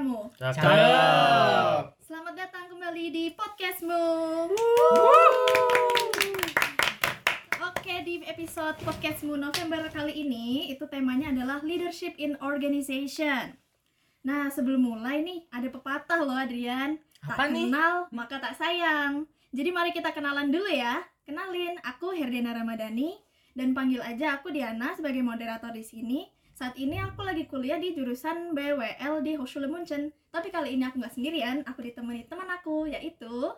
jamu. Cakep. Selamat datang kembali di podcastmu. Oke, di episode podcastmu November kali ini itu temanya adalah leadership in organization. Nah, sebelum mulai nih ada pepatah loh Adrian. Apa tak nih? kenal maka tak sayang. Jadi mari kita kenalan dulu ya. Kenalin, aku Herdiana Ramadhani dan panggil aja aku Diana sebagai moderator di sini. Saat ini aku lagi kuliah di jurusan BWL di Hochschule München. Tapi kali ini aku nggak sendirian, aku ditemani teman aku yaitu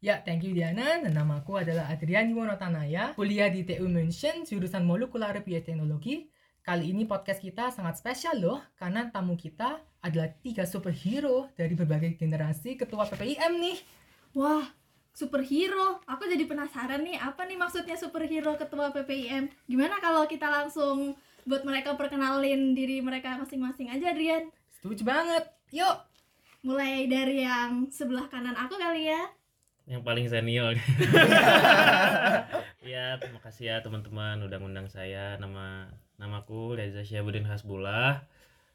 Ya, thank you Diana. Dan nama aku adalah Adrian Yuwono Tanaya. Kuliah di TU München, jurusan Molekular Bioteknologi. Kali ini podcast kita sangat spesial loh, karena tamu kita adalah tiga superhero dari berbagai generasi ketua PPIM nih. Wah, superhero. Aku jadi penasaran nih, apa nih maksudnya superhero ketua PPIM? Gimana kalau kita langsung buat mereka perkenalin diri mereka masing-masing aja, Adrian? Setuju banget. Yuk. Mulai dari yang sebelah kanan aku kali ya. yang paling senior ya terima kasih ya teman-teman udah ngundang saya nama namaku Reza Syabuddin Hasbullah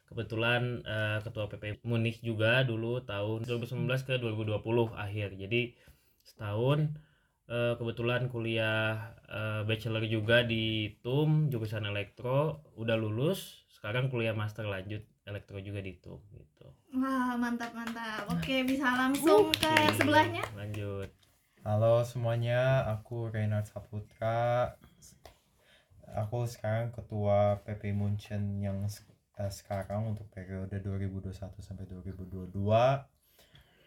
kebetulan eh, ketua PP Munich juga dulu tahun 2019 ke 2020 akhir jadi setahun eh, kebetulan kuliah eh, bachelor juga di TUM jurusan elektro udah lulus sekarang kuliah master lanjut elektro juga di TUM gitu Wah, mantap mantap. Oke, bisa langsung ke Oke, sebelahnya. lanjut Halo semuanya, aku Reynard Saputra. Aku sekarang ketua PP Munchen yang eh, sekarang untuk periode 2021 sampai 2022.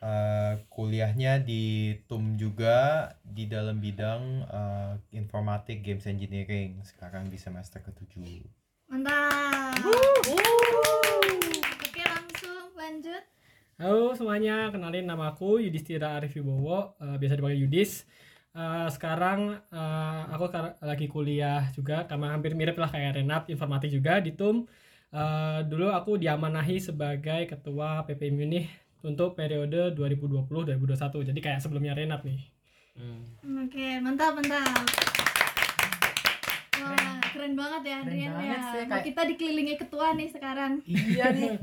Eh, kuliahnya di TUM juga di dalam bidang eh, informatik games engineering. Sekarang di semester ke-7. Mantap. Oke, langsung lanjut. Halo semuanya, kenalin nama aku Yudhistira Arif Wibowo, eh, biasa dipanggil Yudis. Eh, sekarang eh, aku kar- lagi kuliah juga, karena hampir mirip lah kayak Renat, informatik juga di TUM. Eh, dulu aku diamanahi sebagai ketua PP Munich untuk periode 2020-2021, jadi kayak sebelumnya Renat nih. Hmm. Oke, mantap mantap. Wah, keren banget ya Keren Adrian banget ya. sih, kayak- Kita dikelilingi ketua nih sekarang. Iya nih.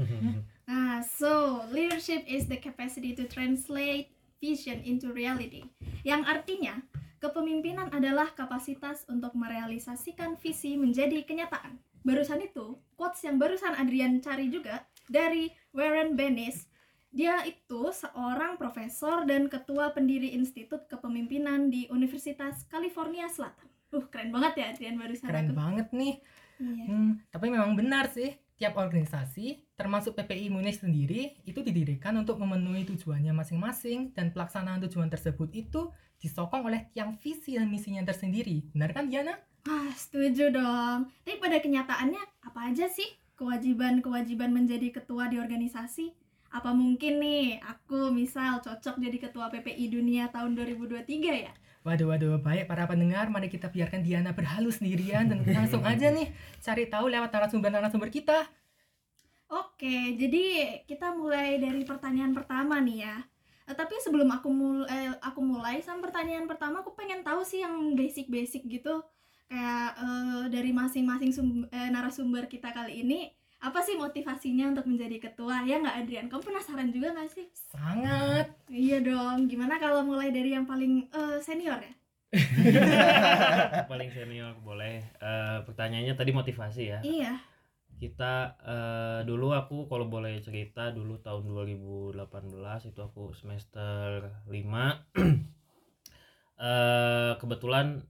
Nah, so leadership is the capacity to translate vision into reality. Yang artinya, kepemimpinan adalah kapasitas untuk merealisasikan visi menjadi kenyataan. Barusan itu, quotes yang barusan Adrian cari juga dari Warren Bennis. Dia itu seorang profesor dan ketua pendiri Institut Kepemimpinan di Universitas California Selatan. Uh, keren banget ya Adrian barusan Keren aku. banget nih. Iya. Hmm, tapi memang benar sih, tiap organisasi, termasuk PPI Munich sendiri, itu didirikan untuk memenuhi tujuannya masing-masing dan pelaksanaan tujuan tersebut itu disokong oleh tiang visi dan misinya tersendiri. Benar kan Diana? Ah, setuju dong. Tapi pada kenyataannya apa aja sih kewajiban-kewajiban menjadi ketua di organisasi? Apa mungkin nih aku misal cocok jadi ketua PPI Dunia tahun 2023 ya? Waduh, waduh, baik para pendengar, mari kita biarkan Diana berhalu sendirian dan langsung aja nih cari tahu lewat narasumber-narasumber kita. Oke, jadi kita mulai dari pertanyaan pertama nih ya. Eh, tapi sebelum aku mulai aku mulai sama pertanyaan pertama aku pengen tahu sih yang basic-basic gitu kayak eh, dari masing-masing eh, narasumber kita kali ini apa sih motivasinya untuk menjadi ketua ya nggak Adrian? Kamu penasaran juga nggak sih? Sangat. Iya dong. Gimana kalau mulai dari yang paling eh, senior ya? paling senior boleh Eh, pertanyaannya tadi motivasi ya Iya. kita eh, dulu aku kalau boleh cerita dulu tahun 2018 itu aku semester 5 eh kebetulan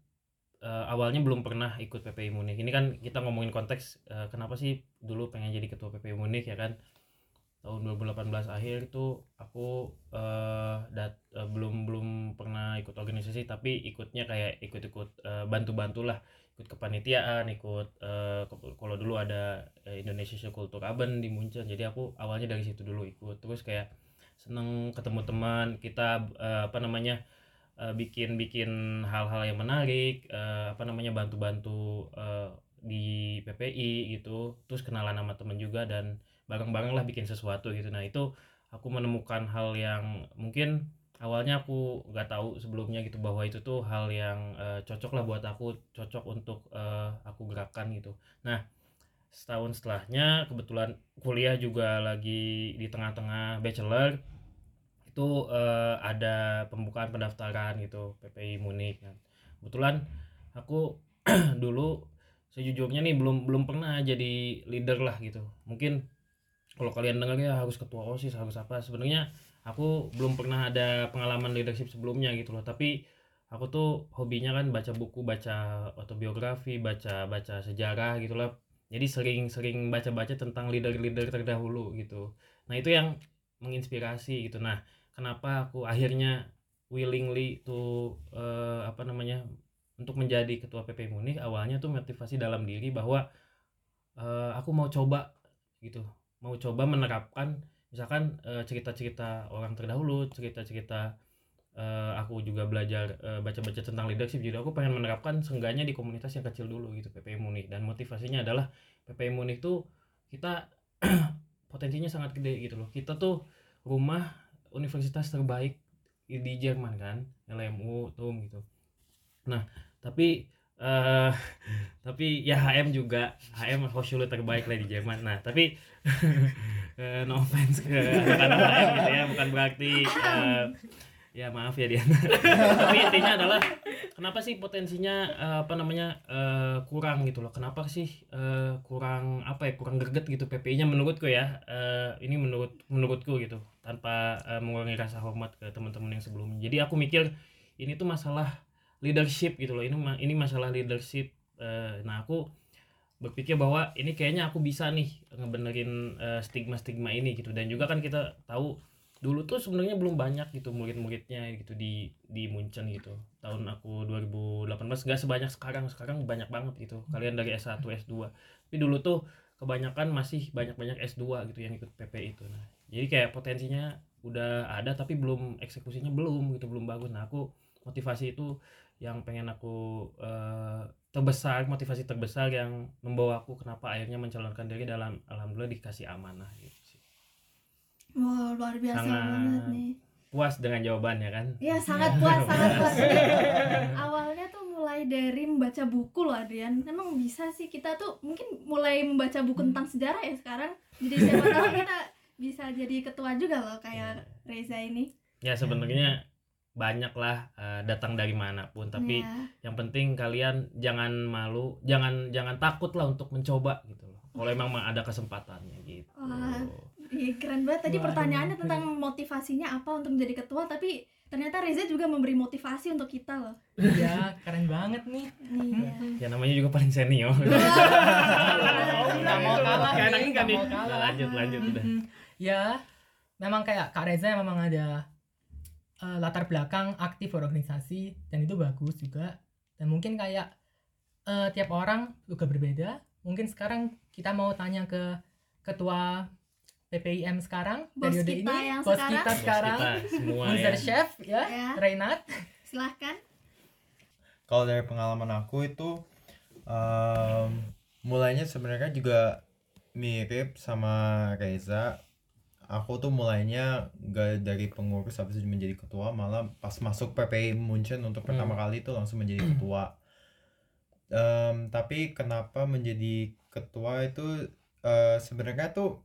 eh, awalnya belum pernah ikut PPI Munich. Ini kan kita ngomongin konteks eh, kenapa sih dulu pengen jadi ketua PPI Munich ya kan? Tahun 2018 akhir itu aku eh, dat- eh, belum belum pernah ikut organisasi tapi ikutnya kayak ikut-ikut eh, bantu-bantu lah ikut kepanitiaan ikut ke- kalau dulu ada eh, Indonesia Culture Aben di Munchen. Jadi aku awalnya dari situ dulu ikut. Terus kayak seneng ketemu teman kita eh, apa namanya eh, bikin bikin hal-hal yang menarik eh, apa namanya bantu-bantu eh, di PPI gitu. Terus kenalan sama temen juga dan bareng-bareng lah bikin sesuatu gitu. Nah itu aku menemukan hal yang mungkin awalnya aku nggak tahu sebelumnya gitu bahwa itu tuh hal yang eh, cocok lah buat aku cocok untuk eh, aku gerakan gitu. Nah setahun setelahnya kebetulan kuliah juga lagi di tengah-tengah bachelor itu eh, ada pembukaan pendaftaran gitu PPI Munich kan. Kebetulan aku dulu sejujurnya nih belum belum pernah jadi leader lah gitu. Mungkin kalau kalian dengar ya harus ketua OSIS harus apa. Sebenarnya aku belum pernah ada pengalaman leadership sebelumnya gitu loh. Tapi aku tuh hobinya kan baca buku baca autobiografi baca baca sejarah gitu lah. Jadi sering-sering baca-baca tentang leader-leader terdahulu gitu. Nah itu yang menginspirasi gitu. Nah kenapa aku akhirnya willingly tuh eh, apa namanya untuk menjadi ketua PP Munich awalnya tuh motivasi dalam diri bahwa eh, aku mau coba gitu. Mau coba menerapkan misalkan eh, cerita-cerita orang terdahulu cerita-cerita eh, aku juga belajar baca-baca tentang leadership. Jadi aku pengen menerapkan seenggaknya di komunitas yang kecil dulu gitu PPI Munich. Dan motivasinya adalah PPI Munich tuh kita potensinya sangat gede gitu loh. Kita tuh rumah universitas terbaik di Jerman kan LMU tuh gitu. Nah tapi eh tapi ya HM juga HM Hochschule terbaik lah di Jerman. Nah tapi eh, no offense ke anak-anak HM gitu ya bukan berarti eh, ya maaf ya Diana tapi intinya adalah kenapa sih potensinya eh, apa namanya eh, kurang gitu loh? Kenapa sih eh, kurang apa ya kurang greget gitu PPI-nya menurutku ya? Eh, ini menurut menurutku gitu tanpa eh, mengurangi rasa hormat ke teman-teman yang sebelumnya. Jadi aku mikir ini tuh masalah leadership gitu loh. Ini ini masalah leadership Eh, nah aku berpikir bahwa ini kayaknya aku bisa nih ngebenerin stigma-stigma ini gitu. Dan juga kan kita tahu dulu tuh sebenarnya belum banyak gitu murid-muridnya gitu di di Munchen gitu. Tahun aku 2018 gak sebanyak sekarang. Sekarang banyak banget gitu. Kalian dari S1 S2 tapi dulu tuh kebanyakan masih banyak-banyak S2 gitu yang ikut PP itu. Nah jadi kayak potensinya udah ada tapi belum eksekusinya belum gitu belum bagus. Nah aku motivasi itu yang pengen aku eh, terbesar motivasi terbesar yang membawa aku kenapa akhirnya mencalonkan diri dalam alhamdulillah dikasih amanah gitu sih Wow, luar biasa Sangat. banget nih. puas dengan jawabannya kan Ya sangat puas, sangat puas. Awalnya tuh mulai dari membaca buku loh Adrian. Emang bisa sih kita tuh mungkin mulai membaca buku tentang sejarah ya sekarang. Jadi siapa tahu kita bisa jadi ketua juga loh kayak Reza ini. ya sebenarnya banyak lah eh, datang dari mana pun tapi Ya. yang penting kalian jangan malu jangan jangan takut lah untuk mencoba gitu loh kalau emang ada kesempatannya gitu Wah. Iya, keren banget tadi Waduh, pertanyaannya keren. tentang motivasinya apa untuk menjadi ketua tapi ternyata Reza juga memberi motivasi untuk kita loh. Iya, keren banget nih. Iya. ya namanya juga paling senior Nggak mau kalah nggak kan mau nih. kalah. lanjut lanjut udah Mhm. Ya, memang kayak Kak Reza memang ada eh, latar belakang aktif organisasi dan itu bagus juga. Dan mungkin kayak eh, tiap orang juga berbeda. Mungkin sekarang kita mau tanya ke ketua PPIM sekarang Bos periode kita ini, yang bos sekarang. kita Bos sekarang, kita semua ya Chef ya, Ya. Reinhard. Silahkan. kalau dari pengalaman aku itu em, mulainya sebenarnya juga mirip sama Reza aku tuh mulainya gak dari pengurus habis itu menjadi ketua malah pas masuk PPI Munchen untuk pertama kali itu langsung menjadi ketua Em, tapi kenapa menjadi ketua itu eh, sebenarnya tuh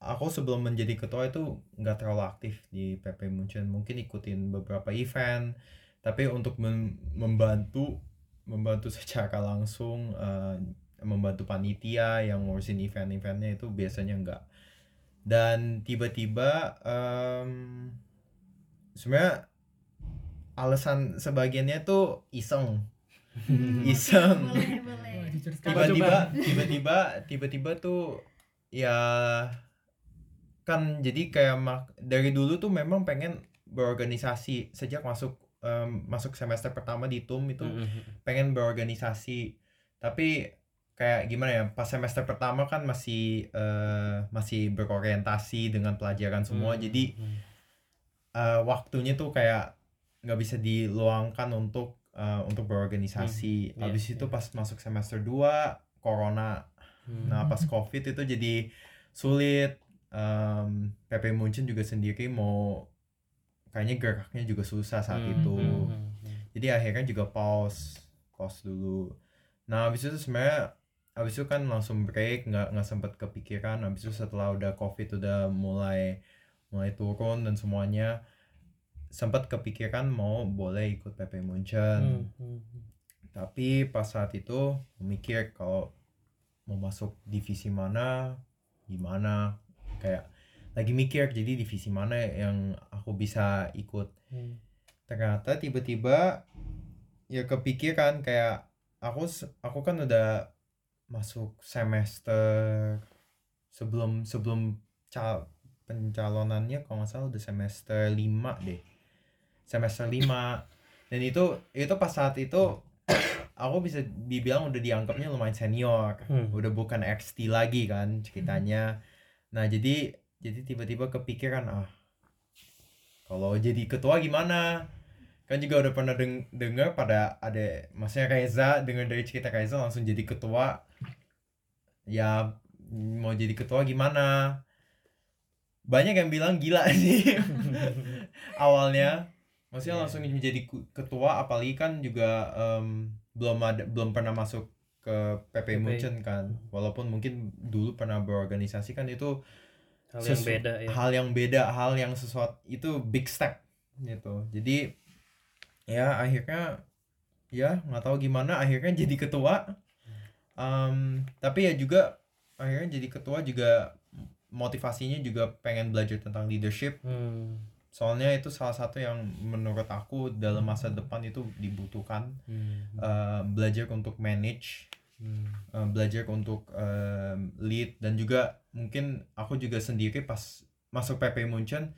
aku sebelum menjadi ketua itu nggak terlalu aktif di PP Munchen. Mungkin ikutin beberapa event. Tapi untuk mem- membantu membantu secara langsung eh, membantu panitia yang ngurusin event-eventnya itu biasanya enggak dan tiba-tiba em, sebenarnya alasan sebagiannya tuh iseng. Iseng. Tiba-tiba tiba-tiba tiba-tiba tuh ya kan jadi kayak mak- dari dulu tuh memang pengen berorganisasi sejak masuk em, masuk semester pertama di TUM itu Mhm. pengen berorganisasi tapi kayak gimana ya pas semester pertama kan masih eh, masih berorientasi dengan pelajaran semua Mhm. jadi eh, waktunya tuh kayak nggak bisa diluangkan untuk eh, untuk berorganisasi Hmm, iya, habis itu iya. pas masuk semester 2 corona Mhm. nah pas covid itu jadi sulit Em, PP Munchen juga sendiri mau kayaknya geraknya juga susah saat Mhm. itu. Mhm. jadi akhirnya juga pause pause dulu. Nah habis itu sebenarnya abis itu kan langsung break nggak nggak sempet kepikiran. Abis itu setelah udah covid udah mulai mulai turun dan semuanya sempat kepikiran mau boleh ikut PP Munchen. Hmm, hmm, tapi pas saat itu memikir kalau mau masuk divisi mana gimana kayak lagi mikir jadi divisi mana yang aku bisa ikut. Hmm. ternyata tiba-tiba ya kepikiran kayak aku aku kan udah masuk semester sebelum sebelum cal pencalonannya kalau nggak salah udah semester 5 deh. Semester 5 dan itu itu pas saat itu aku bisa dibilang udah dianggapnya lumayan senior. Hmm. udah bukan XT lagi kan ceritanya nah jadi jadi tiba-tiba kepikiran ah kalau jadi ketua gimana? Kan juga udah pernah deng dengar pada ada maksudnya Reza dengar dari cerita Reza langsung jadi ketua. Ya mau jadi ketua gimana? Banyak yang bilang gila sih awalnya. Maksudnya Iya. langsung menjadi ku- ketua apalagi kan juga em, belum ada belum pernah masuk ke PP PP. Munchen kan. Walaupun mungkin dulu pernah berorganisasi kan itu hal yang beda ya. hal yang beda hal yang sesuatu itu big step gitu. Jadi ya akhirnya ya nggak tahu gimana akhirnya jadi ketua. Em, tapi ya juga akhirnya jadi ketua juga motivasinya juga pengen belajar tentang leadership. Hmm, soalnya itu salah satu yang menurut aku dalam masa depan itu dibutuhkan hmm, Eh, belajar untuk manage hmm. uh, belajar untuk um, lead dan juga mungkin aku juga sendiri pas masuk PP Munchen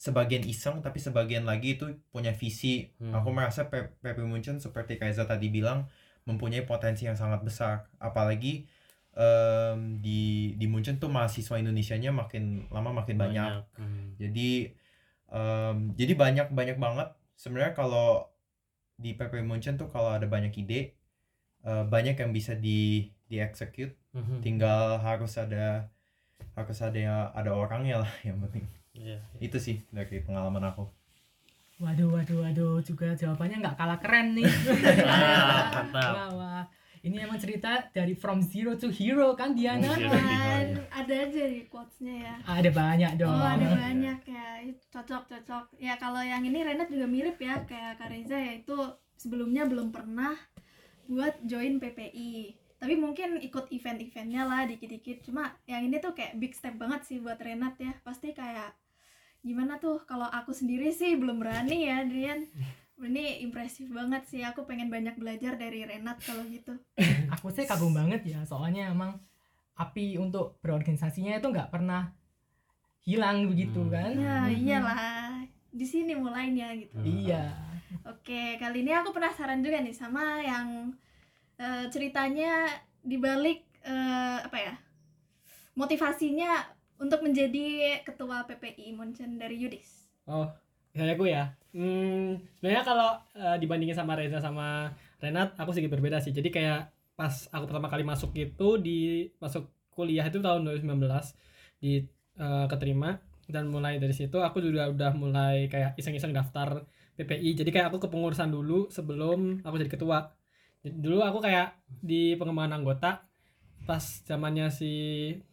sebagian iseng tapi sebagian lagi itu punya visi. Hmm. aku merasa PP Munchen seperti Kaiza tadi bilang mempunyai potensi yang sangat besar. Apalagi um, di di Munchen tuh mahasiswa Indonesianya makin lama makin banyak, Hmm. jadi um, jadi banyak banyak banget sebenarnya kalau di PP Munchen tuh kalau ada banyak ide uh, banyak yang bisa di di execute Mhm. tinggal harus ada harus ada ada orangnya lah yang penting Iya. itu sih dari pengalaman aku Waduh, waduh, waduh, juga jawabannya nggak kalah keren nih. Ah, mantap wah, wah. Ini emang cerita dari from zero to hero kan Diana? Zero. Kan ada aja nih quotesnya ya. Ada banyak dong. Oh ada banyak ya. Cocok cocok ya kalau yang ini Renat juga mirip ya kayak Kak Reza ya itu sebelumnya belum pernah buat join PPI tapi mungkin ikut event-eventnya lah dikit-dikit. Cuma yang ini tuh kayak big step banget sih buat Renat ya. Pasti kayak gimana tuh? Kalau aku sendiri sih belum berani ya Adrian ini impresif banget sih aku pengen banyak belajar dari Renat kalau gitu Aku sih kagum banget ya, soalnya emang api untuk berorganisasinya itu nggak pernah hilang begitu Hmm. kan? ya Mhm. iyalah di sini mulainya gitu Hmm. Iya. Oke, kali ini aku penasaran juga nih sama yang eh, ceritanya dibalik eh, apa ya motivasinya untuk menjadi ketua PPI Munchen dari Yudis. Oh, misalnya aku ya. Hmm, sebenarnya kalau eh, dibandingin sama Reza sama Renat, aku sedikit berbeda sih. Jadi kayak pas aku pertama kali masuk itu di masuk kuliah itu tahun 2019 di eh, keterima dan mulai dari situ aku juga udah mulai kayak iseng-iseng daftar PPI. Jadi kayak aku kepengurusan dulu sebelum aku jadi ketua. Dulu aku kayak di pengembangan anggota pas zamannya si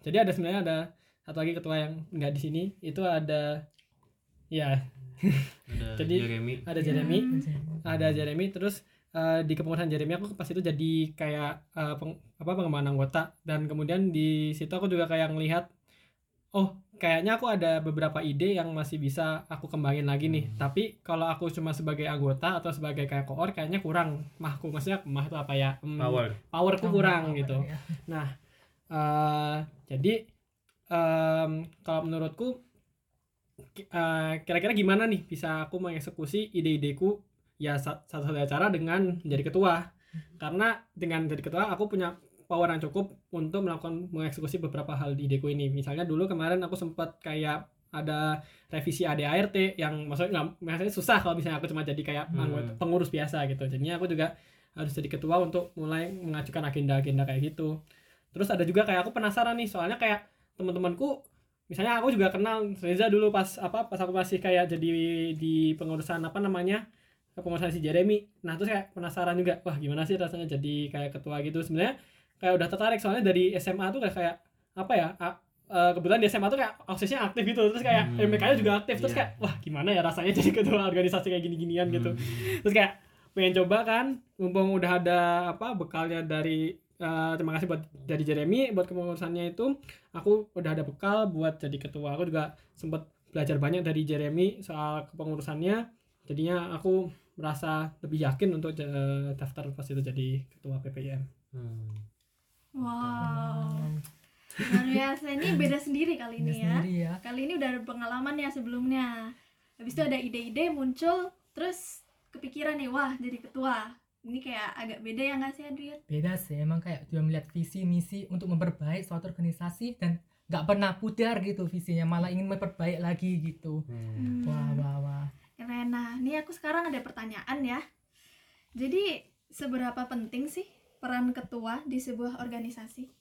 jadi ada sebenarnya ada satu lagi ketua yang nggak di sini itu ada ya Ada Jadi- Jeremy. ada Jeremy. Hmm. ada Jeremy terus eh, di kepengurusan Jeremy aku pas itu jadi kayak eh, peng- apa pengembangan anggota. Dan kemudian di situ aku juga kayak ngelihat oh kayaknya aku ada beberapa ide yang masih bisa aku kembangin lagi nih. Hmm. tapi kalau aku cuma sebagai anggota atau sebagai kayak koor kayaknya kurang. Mahku maksudnya mah itu apa ya? Hmm, power. powerku kurang Power, gitu. ya. Nah, eh jadi em, kalau menurutku eh, kira-kira gimana nih bisa aku mengeksekusi ide-ideku ya sa- satu-satunya cara dengan menjadi ketua. Karena dengan jadi ketua aku punya power yang cukup untuk melakukan mengeksekusi beberapa hal di ideku ini. Misalnya dulu kemarin aku sempat kayak ada revisi ADART yang maksudnya nggak maksudnya susah kalau misalnya aku cuma jadi kayak Hmm. pengurus biasa gitu. Jadinya aku juga harus jadi ketua untuk mulai mengajukan agenda-agenda kayak gitu terus ada juga kayak aku penasaran nih soalnya kayak teman-temanku misalnya aku juga kenal Reza dulu pas apa pas aku masih kayak jadi di pengurusan apa namanya pengurusan si Jeremy. Nah terus kayak penasaran juga wah gimana sih rasanya jadi kayak ketua gitu? Sebenarnya kayak udah tertarik soalnya dari SMA tuh kayak kayak apa ya a- eh, kebetulan di SMA tuh kayak aksesnya aktif gitu. Terus kayak Hmm, MBK-nya juga aktif. Terus iya. kayak wah gimana ya rasanya jadi ketua organisasi kayak gini-ginian gitu. Hmm. terus kayak pengen coba kan mumpung udah ada apa bekalnya dari eh, terima kasih buat dari Jeremy buat kepengurusannya itu aku udah ada bekal buat jadi ketua aku juga sempat belajar banyak dari Jeremy soal kepengurusannya jadinya aku merasa lebih yakin untuk eh, daftar pas itu jadi ketua PPIM Hmm. Wow. Luar biasa. Ini beda sendiri kali Ini ini ya. sendiri ya. Kali ini udah ada pengalaman ya sebelumnya. Habis itu ada ide-ide muncul, terus kepikiran nih, wah jadi ketua. Ini kayak agak beda ya nggak sih Adrian? Beda sih, emang kayak dia melihat visi misi untuk memperbaik suatu organisasi dan nggak pernah pudar gitu visinya, malah ingin memperbaik lagi gitu. Hmm. Wah wah wah. Keren. Nah, ini aku sekarang ada pertanyaan ya. Jadi, seberapa penting sih peran ketua di sebuah organisasi?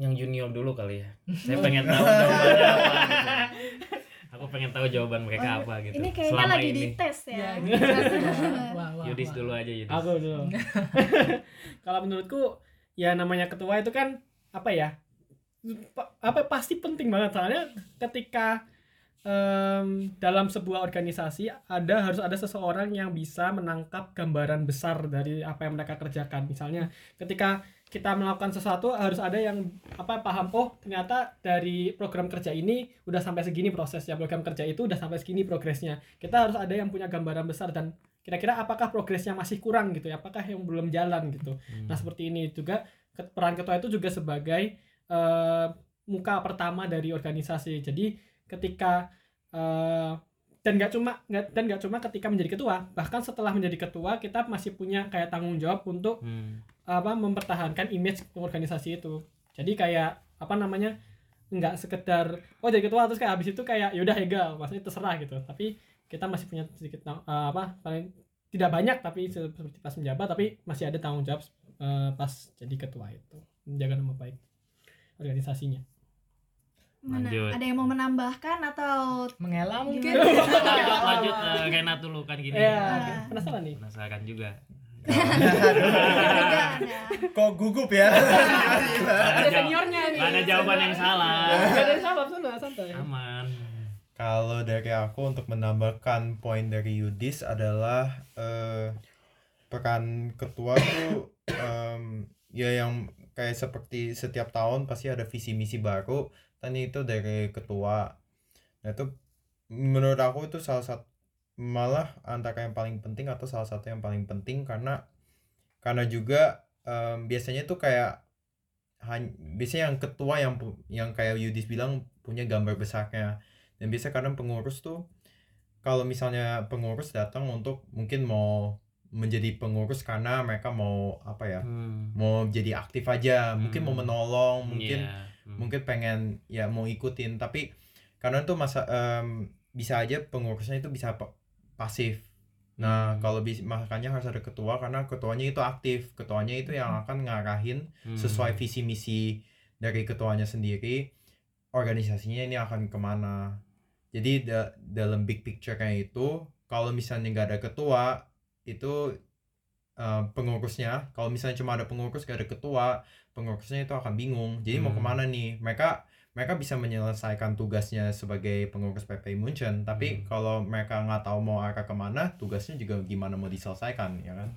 Yang junior dulu kali ya. Saya pengen tahu jawabannya apa. Gitu. Aku pengen tahu jawaban mereka Oh, apa gitu. Ini kayaknya Selama lagi ini. dites ya. Ya, wah, wah, Yudis wah. dulu aja Yudis. aku dulu kalau menurutku ya namanya ketua itu kan apa ya pa- apa pasti penting banget soalnya ketika em, dalam sebuah organisasi ada harus ada seseorang yang bisa menangkap gambaran besar dari apa yang mereka kerjakan misalnya ketika kita melakukan sesuatu harus ada yang apa paham oh ternyata dari program kerja ini udah sampai segini prosesnya program kerja itu udah sampai segini progresnya kita harus ada yang punya gambaran besar dan kira-kira apakah progresnya masih kurang gitu ya apakah yang belum jalan gitu Hmm. Nah seperti ini juga peran ketua itu juga sebagai eh, muka pertama dari organisasi. Jadi ketika eh, dan nggak cuma nggak dan nggak cuma ketika menjadi ketua, bahkan setelah menjadi ketua kita masih punya kayak tanggung jawab untuk Hmm. apa mempertahankan image organisasi itu. Jadi kayak apa namanya nggak sekedar oh jadi ketua terus kayak habis itu kayak yaudah egal maksudnya terserah gitu tapi kita masih punya sedikit eh, apa paling tidak banyak tapi se- seperti pas menjabat tapi masih ada tanggung jawab eh, pas jadi ketua itu menjaga nama baik organisasinya? Lanjut. Ada yang mau menambahkan atau Mengelah mungkin. Lanjut lanjut eh, Renat dulu kan gini. ya penasaran nih Penasaran juga. Kok gugup ya? ada seniornya nih ada jawaban yang salah. Ada yang salah sana santai Aman. Kalau dari aku untuk menambahkan poin dari Yudis adalah eh, peran ketua tuh em, ya yang kayak seperti setiap tahun pasti ada visi misi baru dan itu dari ketua. Nah itu menurut aku itu salah satu malah antara yang paling penting atau salah satu yang paling penting karena karena juga em, biasanya tuh kayak han- biasanya yang ketua yang yang kayak Yudis bilang punya gambar besarnya dan biasa kadang pengurus tuh kalau misalnya pengurus datang untuk mungkin mau menjadi pengurus karena mereka mau apa ya Hmm. mau jadi aktif aja mungkin mau Hmm. menolong mungkin Iya. Hmm. mungkin pengen ya mau ikutin tapi kadang tuh masa em, bisa aja pengurusnya itu bisa pa- pasif nah Hmm. kalau bis- makanya harus ada ketua karena ketuanya itu aktif ketuanya itu yang akan ngarahin Hmm. sesuai visi misi dari ketuanya sendiri organisasinya ini akan ke mana jadi da- dalam big picture-nya itu kalau misalnya nggak ada ketua itu eh, pengurusnya kalau misalnya cuma ada pengurus gak ada ketua pengurusnya itu akan bingung jadi mau Hmm. ke mana nih mereka mereka bisa menyelesaikan tugasnya sebagai pengurus PPI Munchen tapi Hmm. kalau mereka nggak tahu mau arah ke mana tugasnya juga gimana mau diselesaikan ya kan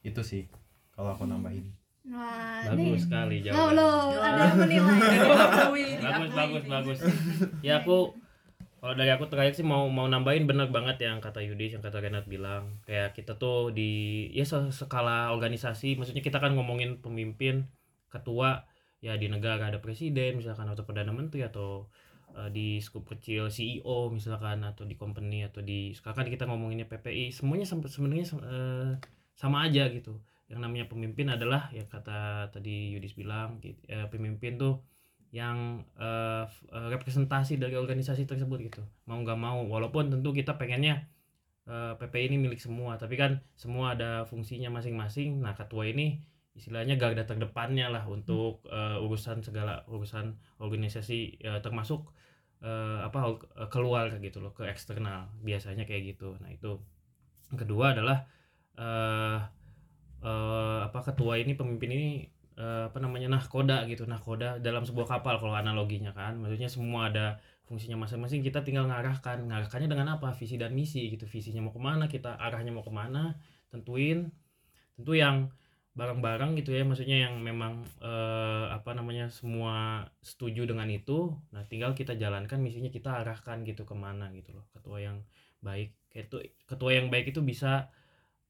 itu sih kalau aku nambahin Wah, Bagus nih. sekali Lo jawabannya. lo ada menilai. Bagus bagus bagus ya aku kalau dari aku terakhir sih mau mau nambahin bener banget yang kata Yudis yang kata Renat bilang. Kayak kita tuh di ya skala organisasi maksudnya kita kan ngomongin pemimpin ketua ya di negara ada presiden misalkan atau perdana menteri atau eh, di skup kecil CEO misalkan atau di company atau di sekarang kan kita ngomonginnya PPI semuanya sebenarnya eh, sama aja gitu. Yang namanya pemimpin adalah ya kata tadi Yudis bilang gitu, eh, pemimpin tuh yang eh, representasi dari organisasi tersebut gitu. Mau nggak mau walaupun tentu kita pengennya eh, PPI ini milik semua tapi kan semua ada fungsinya masing-masing. Nah ketua ini istilahnya garda terdepannya lah untuk eh, urusan segala urusan organisasi eh, termasuk eh, apa eh, keluar gitu loh ke eksternal. Biasanya kayak gitu. Nah itu. Kedua adalah eh eh, apa ketua ini pemimpin ini eh, apa namanya nahkoda gitu nahkoda dalam sebuah kapal kalau analoginya kan. Maksudnya semua ada fungsinya masing-masing kita tinggal ngarahkan. Ngarahkannya dengan apa? Visi dan misi gitu. Visinya mau ke mana kita arahnya mau ke mana tentuin tentu yang barang-barang gitu ya. Maksudnya yang memang eh, apa namanya semua setuju dengan itu nah tinggal kita jalankan misinya kita arahkan gitu ke mana gitu loh. Ketua yang baik itu ketua yang baik itu bisa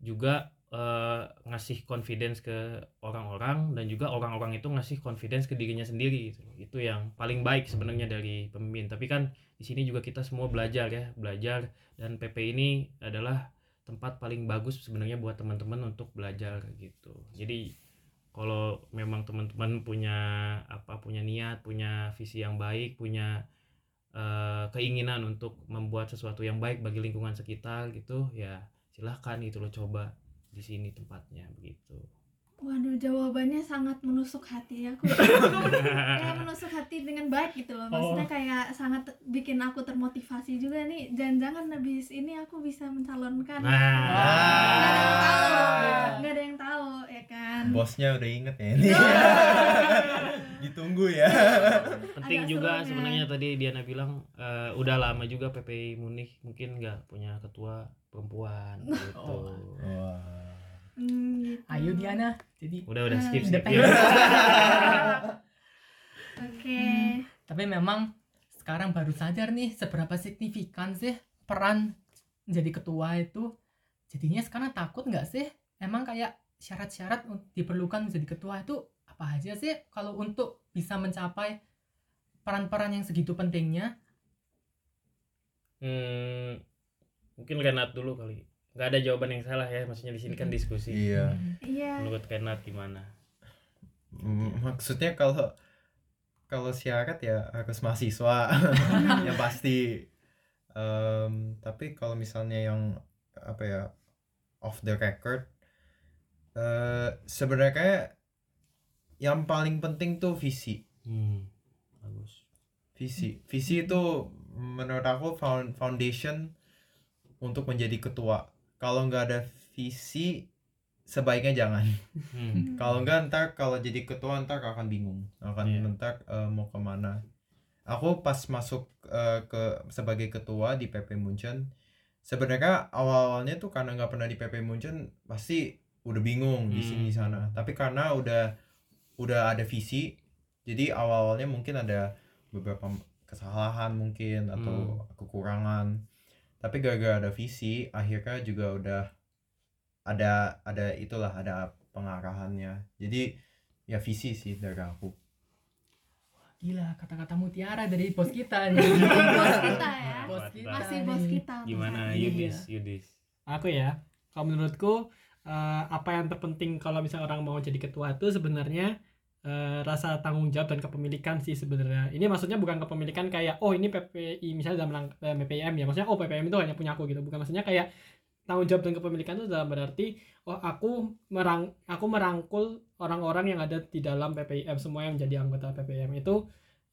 juga eh, ngasih confidence ke orang-orang dan juga orang-orang itu ngasih confidence ke dirinya sendiri gitu. Itu yang paling baik sebenarnya dari pemimpin. Tapi kan di sini juga kita semua belajar ya belajar. Dan PP ini adalah tempat paling bagus sebenarnya buat teman-teman untuk belajar gitu. Jadi kalau memang teman-teman punya apa punya niat punya visi yang baik punya eh, keinginan untuk membuat sesuatu yang baik bagi lingkungan sekitar gitu ya silahkan gitu loh coba di sini tempatnya begitu Waduh, jawabannya sangat menusuk hati aku. kayak menusuk hati dengan baik gitu loh. Maksudnya Oh. kayak sangat bikin aku termotivasi juga nih. Jangan-jangan habis ini aku bisa mencalonkan. nah Nggak ada yang tahu, Ah. nggak ada yang tahu, ya kan? Bosnya udah inget ya ini. Ditunggu ya. penting Agak juga sebenarnya tadi Diana bilang eh, udah lama juga PPI Munich mungkin nggak punya ketua perempuan gitu Oh. Wah. Hmm, gitu. Ayo Diana. Jadi udah udah skip skip. Oke. Tapi memang sekarang baru sadar nih seberapa signifikan sih peran jadi ketua itu. Jadinya sekarang takut nggak sih? Emang kayak syarat-syarat diperlukan menjadi ketua itu apa aja sih kalau untuk bisa mencapai peran-peran yang segitu pentingnya? Hmm, mungkin Renat dulu kali nggak ada jawaban yang salah ya maksudnya di sini kan diskusi Iya. Iya. menurut Renat gimana Mm, Maksudnya kalau kalau syarat ya harus mahasiswa yang pasti. Em, tapi kalau misalnya yang apa ya off the record, eh sebenarnya yang paling penting tuh visi. hmm, bagus Visi, visi itu menurut aku found- foundation untuk menjadi ketua. Kalau nggak ada visi, sebaiknya jangan. hmm. Kalau enggak ntar kalau jadi ketua ntar akan bingung, akan Iya. ntar eh, mau ke mana. Aku pas masuk eh, ke sebagai ketua di PP Munchen, sebenarnya awal-awalnya tuh karena nggak pernah di PP Munchen pasti udah bingung di sini di Hmm. sana. Tapi karena udah udah ada visi, jadi awal-awalnya mungkin ada beberapa kesalahan mungkin atau kekurangan. Tapi gara-gara ada visi, akhirnya juga udah ada ada itulah ada pengarahannya jadi ya visi sih dari aku Gila, kata-kata mutiara dari bos kita nih. Bos kita ya. Bos kita Masih bos kita. gimana ini. Yudis Yudis aku ya kalau menurutku eh, apa yang terpenting kalau misalnya orang mau jadi ketua itu sebenarnya eh, rasa tanggung jawab dan kepemilikan sih sebenarnya. Ini maksudnya bukan kepemilikan kayak oh ini PPI misalnya dalam eh, PPM ya. Maksudnya oh PPM itu hanya punya aku gitu. Bukan maksudnya kayak tanggung jawab dan kepemilikan itu dalam berarti oh aku merang aku merangkul orang-orang yang ada di dalam PPIM semua yang menjadi anggota PPM itu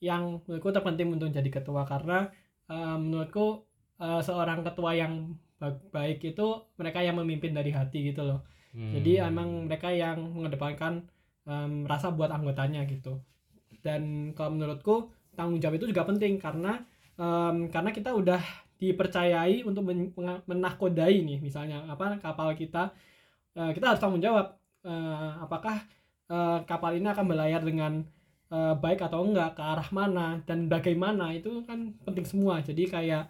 yang menurutku terpenting untuk jadi ketua. Karena eh, menurutku eh, seorang ketua yang ba- baik itu mereka yang memimpin dari hati gitu loh. Hmm. jadi emang mereka yang mengedepankan em, rasa buat anggotanya gitu. Dan kalau menurutku tanggung jawab itu juga penting karena em, karena kita udah dipercayai untuk men- menahkodai nih misalnya apa kapal kita eh, kita harus tanggung jawab eh, apakah eh, kapal ini akan berlayar dengan eh, baik atau enggak ke arah mana dan bagaimana itu kan penting semua. Jadi kayak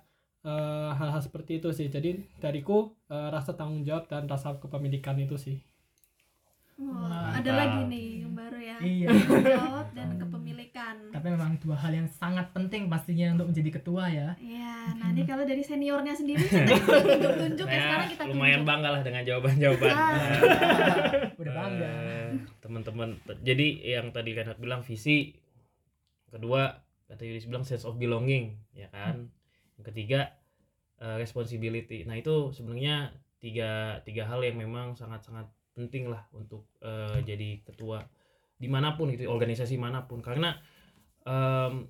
hal-hal seperti itu sih. Jadi dariku eh, rasa tanggung jawab dan rasa kepemilikan itu sih Wah, Mantap. ada lagi nih yang baru ya. Iya. Jawab dan kepemilikan. Tapi memang dua hal yang sangat penting pastinya untuk menjadi ketua ya. Iya, nah ini kalau dari seniornya sendiri kita tunjuk-tunjuk ya Saya sekarang kita lumayan tunjuk. bangga lah dengan jawaban-jawaban Ah. Udah bangga. eh, teman-teman jadi yang tadi Renat bilang visi kedua kata Yudis bilang sense of belonging ya kan yang ketiga eh, responsibility nah itu sebenarnya tiga tiga hal yang memang sangat-sangat penting lah untuk eh, jadi ketua di mana pun itu organisasi mana pun. Karena em,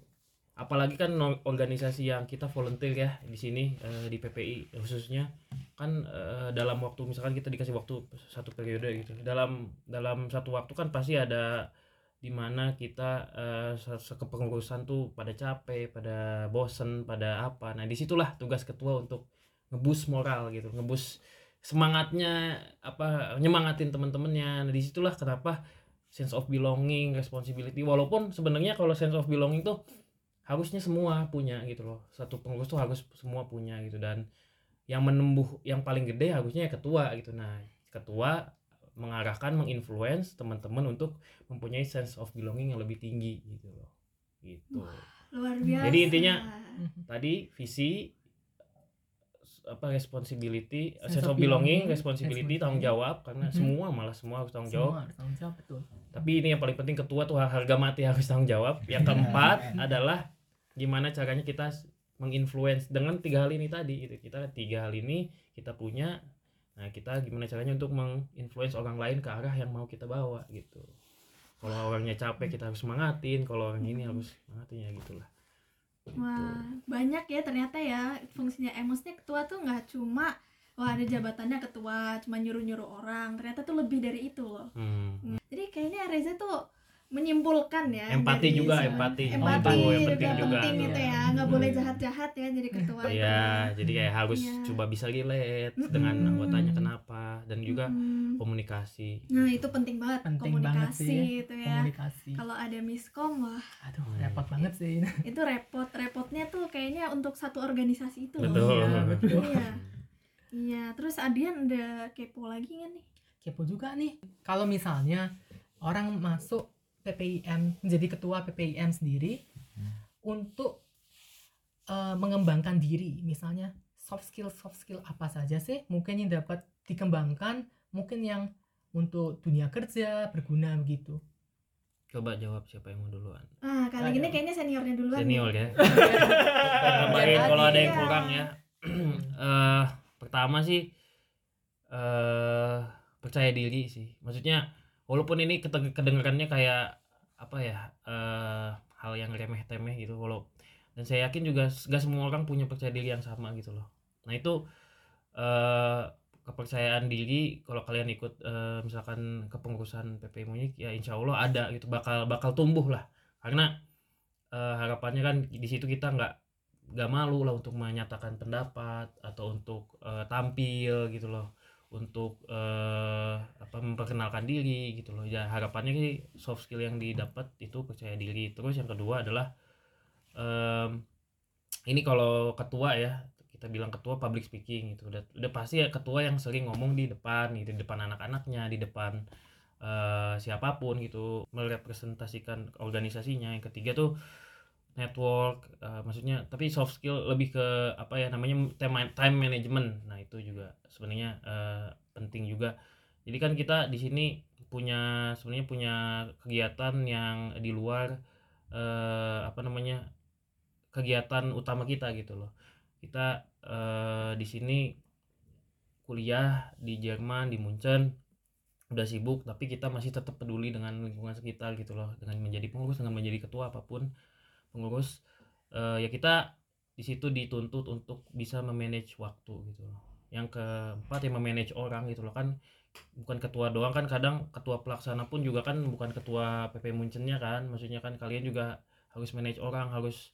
apalagi kan organisasi yang kita volunteer ya di sini eh, di PPI khususnya kan eh, dalam waktu misalkan kita dikasih waktu satu periode gitu. Dalam dalam satu waktu kan pasti ada di mana kita se- sekepengurusan tuh pada capek pada bosen pada apa. Nah di situlah tugas ketua untuk ngebus moral gitu ngebus semangatnya apa nyemangatin teman-temannya nah di situlah kenapa sense of belonging responsibility. Walaupun sebenarnya kalau sense of belonging tuh harusnya semua punya gitu loh. Satu pengurus tuh harus semua punya gitu. Dan yang menembuh yang paling gede harusnya ya ketua gitu. Nah ketua mengarahkan menginfluence teman-teman untuk mempunyai sense of belonging yang lebih tinggi gitu loh. Gitu. Luar biasa. Jadi intinya- tadi visi apa responsibility sense, of belonging, responsibility tanggung jawab karena Mhm. semua malah semua harus tanggung jawab. Semua harus tanggung jawab betul. tapi ini yang paling penting ketua tuh harga mati harus tanggung jawab. Yang keempat adalah gimana caranya kita menginfluence dengan tiga hal ini tadi. Gitu kita tiga hal ini kita punya. Nah kita gimana caranya untuk menginfluence orang lain ke arah yang mau kita bawa gitu. Kalau orangnya capek kita harus semangatin. Kalau orang ini harus semangatin ya gitulah. Gitu. Wah, banyak ya ternyata ya fungsinya. Emosnya ketua tuh nggak cuma wah ada jabatannya ketua cuma nyuruh-nyuruh orang. Ternyata tuh lebih dari itu loh. Hmm. jadi kayaknya Reza tuh menyimpulkan ya empati juga empati empati itu yang juga penting juga penting itu ya nggak boleh Hmm. jahat-jahat ya jadi ketua itu. Iya, jadi kayak harus Iya. coba bisa relate Mm-mm. dengan anggotanya kenapa dan juga Mm. komunikasi. nah itu penting banget Penting banget komunikasi sih itu ya Komunikasi. kalau ada miskom wah Aduh, Hmm. repot banget sih. itu repot repotnya tuh kayaknya untuk satu organisasi itu loh. Betul. Iya, betul. iya iya terus Adian ada kepo lagi nggak nih Kepo juga nih. Kalau misalnya orang masuk PPIM menjadi ketua PPIM sendiri untuk eh, mengembangkan diri, misalnya soft skill soft skill apa saja sih mungkin yang dapat dikembangkan, mungkin yang untuk dunia kerja berguna begitu. Coba jawab siapa yang mau duluan. ah kali Ayo. ini kayaknya seniornya duluan Senior ya. Tambahin Biar kalau ada yang ya. kurang ya. Eh pertama sih eh percaya diri sih. Maksudnya walaupun ini kedengarannya kayak apa ya? eh hal yang remeh-temeh gitu walau dan saya yakin juga gak semua orang punya percaya diri yang sama gitu loh. Nah, itu eh kepercayaan diri kalau kalian ikut eh, misalkan kepengurusan PP Munyik ya insya Allah ada gitu bakal bakal tumbuh lah karena eh, harapannya kan di situ kita nggak nggak malu lah untuk menyatakan pendapat atau untuk eh, tampil gitu loh untuk eh, apa memperkenalkan diri gitu loh. Ya harapannya sih soft skill yang didapat itu percaya diri. Terus yang kedua adalah em, ini kalau ketua ya kita bilang ketua public speaking gitu. Udah udah pasti ya ketua yang sering ngomong di depan gitu di depan anak-anaknya di depan eh, siapa pun gitu merepresentasikan organisasinya. Yang ketiga tuh network eh, maksudnya tapi soft skill lebih ke apa ya namanya time time management. Nah itu juga sebenarnya eh, penting juga. Jadi kan kita di sini punya sebenarnya punya kegiatan yang di luar eh, apa namanya kegiatan utama kita gitu loh. Kita eh, di sini kuliah di Jerman di Munchen udah sibuk tapi kita masih tetap peduli dengan lingkungan sekitar gitu loh. Dengan menjadi pengurus dengan menjadi ketua apa pun pengurus eh, ya kita di situ dituntut untuk bisa memanage waktu gitu loh. Yang keempat ya memanage orang gitu loh. Kan bukan ketua doang kan kadang ketua pelaksana pun juga kan bukan ketua PP Munchennya kan. Maksudnya kan kalian juga harus manage orang harus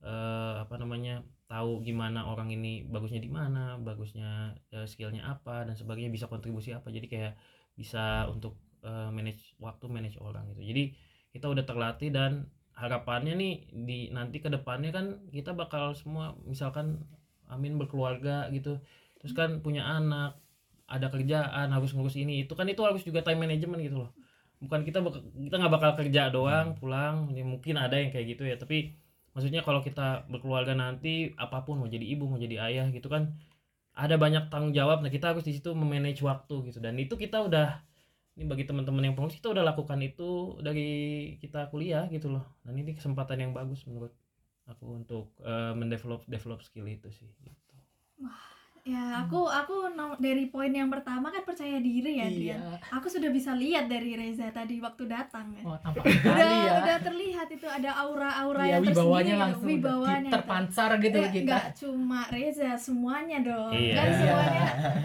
eh, apa namanya tahu gimana orang ini bagusnya di mana bagusnya eh, skillnya apa dan sebagainya bisa kontribusi apa. Jadi kayak bisa untuk eh, manage waktu manage orang gitu. Jadi kita udah terlatih dan harapannya nih di nanti ke depannya kan kita bakal semua misalkan Amin berkeluarga gitu terus kan punya anak ada kerjaan harus ngurus ini itu kan itu harus juga time management gitu loh. Bukan kita kita nggak bakal kerja doang pulang ini mungkin ada yang kayak gitu ya tapi maksudnya kalau kita berkeluarga nanti apa pun mau jadi ibu mau jadi ayah gitu kan ada banyak tanggung jawab nah kita harus di situ memanage waktu gitu. Dan itu kita udah ini bagi teman-teman yang pengurus kita udah lakukan itu dari kita kuliah gitu loh dan ini kesempatan yang bagus menurut aku untuk eh, mendevelop develop skill itu sih gitu. Ya aku aku no- dari poin yang pertama kan percaya diri ya Dian Iya. aku sudah bisa lihat dari Reza tadi waktu datang ya Oh, tampak udah ya. udah terlihat itu ada aura-aura Iya, yang wibawanya tersendiri langsung wibawanya terpancar gitu Eh, kita. nggak cuma Reza semuanya dong Iya. kan semuanya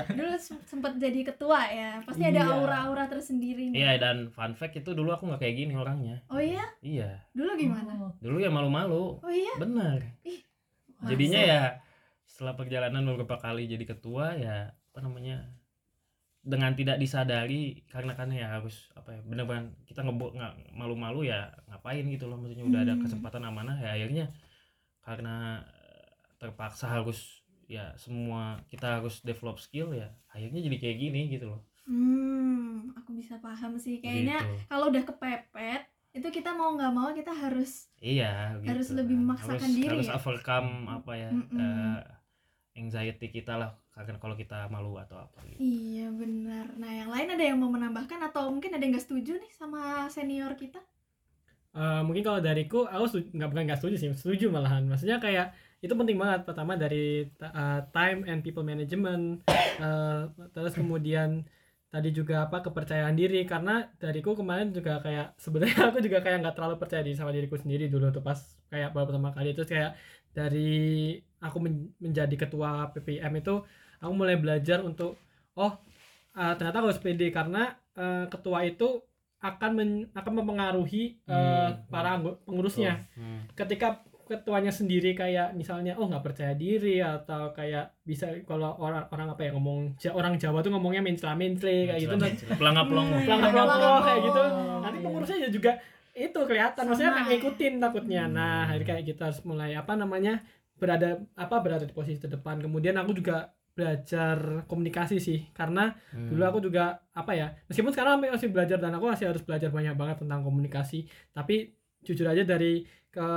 dulu sempat jadi ketua ya. Pasti ada Iya. aura-aura tersendiri nih. Iya dan fun fact itu dulu aku nggak kayak gini orangnya. Oh iya? Iya. Dulu gimana? Oh, Dulu ya malu-malu. Oh iya? Bener. Masa? Jadinya ya setelah perjalanan beberapa kali jadi ketua ya apa namanya dengan tidak disadari karena kan ya harus apa ya bener-bener kita ngebok nggak malu-malu ya ngapain gitu loh maksudnya udah ada Hmm. kesempatan amanah ya akhirnya karena eh, terpaksa harus ya semua kita harus develop skill ya akhirnya jadi kayak gini gitu loh Hmm, aku bisa paham sih. Kayaknya Gitu. kalau udah kepepet, itu kita mau nggak mau kita harus iya Harus gitu lebih kan. memaksakan harus, diri harus ya? overcome apa ya Mm-mm. eh, anxiety kita lah karena kalau kita malu atau apa gitu. Iya benar. Nah yang lain ada yang mau menambahkan atau mungkin ada yang nggak setuju nih sama senior kita? Eh, mungkin kalau dariku aku nggak bukan nggak setuju sih setuju malahan maksudnya kayak itu penting banget pertama dari uh, time and people management eh, terus kemudian tadi juga apa kepercayaan diri karena dariku kemarin juga kayak sebenarnya aku juga kayak nggak terlalu percaya diri sama diriku sendiri dulu tuh pas kayak baru pertama kali itu kayak dari aku men- menjadi ketua PPM itu aku mulai belajar untuk oh uh, ternyata aku harus pede karena uh, ketua itu akan men- akan mempengaruhi uh, Hmm, para pengurusnya Hmm. ketika ketuanya sendiri kayak misalnya oh nggak percaya diri atau kayak bisa kalau orang orang apa ya ngomong orang Jawa tuh ngomongnya mencela mencela kayak gitu pelangap pelongo Hmm, pelang Pelangap pelang kayak gitu pelongo. nanti Iya. pengurusnya juga itu kelihatan maksudnya ngikutin takutnya nah Hmm. akhirnya kayak kita harus mulai apa namanya berada apa berada di posisi terdepan kemudian aku juga belajar komunikasi sih karena Hmm. dulu aku juga apa ya meskipun sekarang masih belajar dan aku masih harus belajar banyak banget tentang komunikasi tapi jujur aja dari ke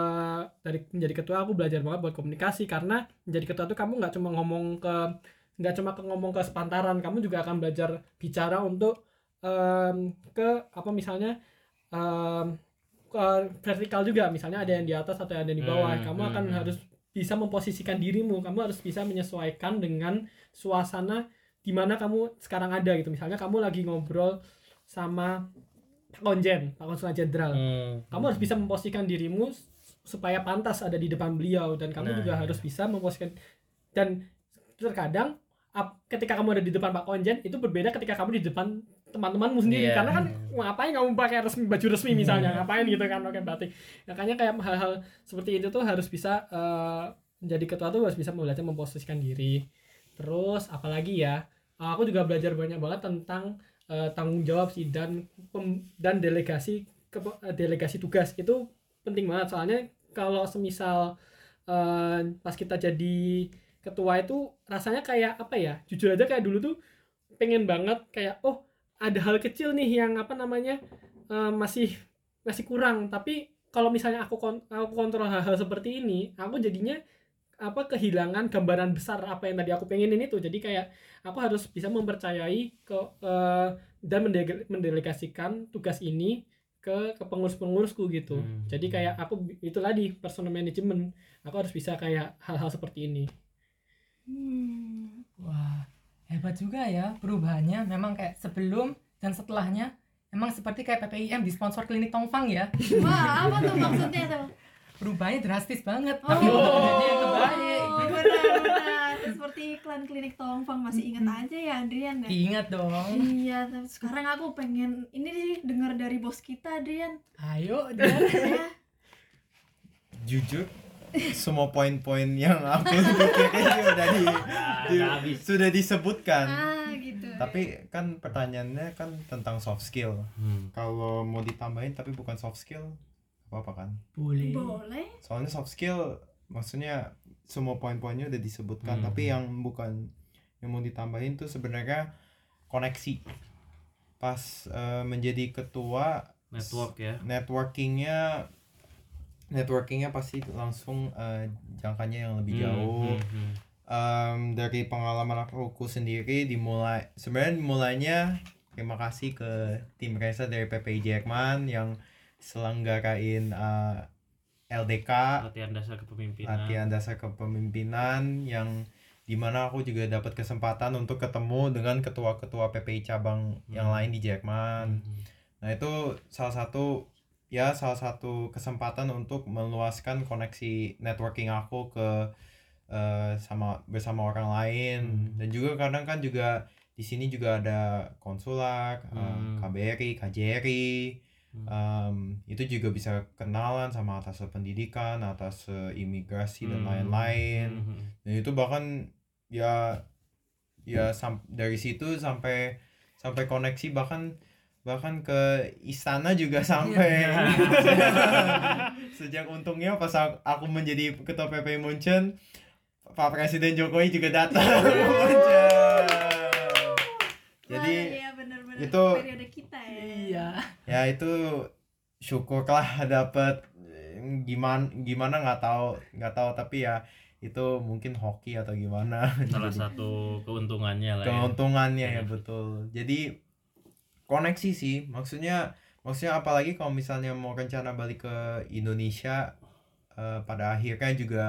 dari menjadi ketua aku belajar banget buat komunikasi karena menjadi ketua tuh kamu nggak cuma ngomong ke nggak cuma ke ngomong ke sepantaran kamu juga akan belajar bicara untuk em, ke apa misalnya em, ke vertikal juga misalnya ada yang di atas atau yang ada yang di bawah Hmm, kamu hmm, akan hmm. harus bisa memposisikan dirimu kamu harus bisa menyesuaikan dengan suasana di mana kamu sekarang ada gitu misalnya kamu lagi ngobrol sama Pak Konjen Pak Konsulat Jenderal Hmm. kamu harus bisa memposisikan dirimu supaya pantas ada di depan beliau dan kamu Nah, juga iya. harus bisa memposisikan dan terkadang ketika kamu ada di depan Pak Konjen itu berbeda ketika kamu di depan teman-temanmu sendiri. Iya. karena kan ngapain kamu pakai resmi baju resmi misalnya? Ngapain gitu kan? Pakai batik makanya kayak hal-hal seperti itu tuh harus bisa eh, menjadi ketua tuh harus bisa belajar memposisikan diri. Terus apalagi ya eh, aku juga belajar banyak banget tentang eh, tanggung jawab sih dan pem- dan delegasi ke delegasi tugas. Itu penting banget. Soalnya kalau semisal eh, pas kita jadi ketua itu rasanya kayak apa ya? Jujur aja kayak dulu tuh pengen banget kayak oh ada hal kecil nih yang apa namanya eh, masih masih kurang. Tapi kalau misalnya aku kon- aku kontrol hal-hal seperti ini aku jadinya apa kehilangan gambaran besar apa yang tadi aku pengenin itu. Jadi kayak aku harus bisa mempercayai ke eh, dan mendelegasikan tugas ini ke ke pengurus-pengurusku gitu. Hmm. jadi kayak aku itu tadi personal management. Aku harus bisa kayak hal-hal seperti ini. Hmm. Wah, hebat juga ya perubahannya. Memang kayak sebelum dan setelahnya emang seperti kayak PPIM di sponsor klinik Tongfang ya. Wah, apa tuh maksudnya tuh? Perubahannya drastis banget. Oh, Tapi untuk menjadi yang terbaik. benar-benar. Seperti iklan klinik Tongfang masih ingat aja ya Adrian ya? Ingat dong. Iya, tapi sekarang aku pengen ini nih dengar dari bos kita Adrian. Ayo, Dan. Ya. jujur semua poin-poin yang aku pikirin sudah di, di- Nggak habis. sudah disebutkan Ah, gitu. tapi kan pertanyaannya kan tentang soft skill Hmm. kalau mau ditambahin tapi bukan soft skill apa apa kan Boleh. Boleh. soalnya soft skill maksudnya semua poin-poinnya udah disebutkan Hmm. tapi yang bukan yang mau ditambahin tuh sebenarnya koneksi pas eh, menjadi ketua network ya networkingnya networkingnya pasti langsung eh, jangkanya yang lebih Hmm, jauh hmm, hmm. Em, dari pengalaman aku sendiri dimulai sebenarnya mulainya terima kasih ke tim Reza dari PPI Jerman yang selenggarain eh, LDK latihan dasar kepemimpinan latihan dasar kepemimpinan yang di mana aku juga dapat kesempatan untuk ketemu dengan ketua-ketua PPI cabang yang Hmm. lain di Jerman. Hmm. Nah itu salah satu ya salah satu kesempatan untuk meluaskan koneksi networking aku ke eh, sama bersama orang lain Hmm. dan juga kadang kan juga di sini juga ada konsulat, eh, Hmm. KBRI, KJRI, Hmm. em, itu juga bisa kenalan sama atas pendidikan, atas eh, imigrasi dan Hmm. lain-lain. Hmm. Dan itu bahkan ya ya sam- dari situ sampai sampai koneksi bahkan bahkan ke istana juga sampai sejak untungnya pas aku- menjadi ketua PP Munchen Pak Presiden Jokowi juga datang ke Munchen. Jadi Wah, iya benar-benar itu- periode kita ya. Iya. ya itu syukurlah dapat gimana gimana nggak tahu nggak tahu tapi ya itu mungkin hoki atau gimana Salah Jadi- satu keuntungannya lah ya. keuntungannya ya Iya. betul jadi koneksi sih. Maksudnya maksudnya apalagi kalau misalnya mau rencana balik ke Indonesia eh, pada akhirnya juga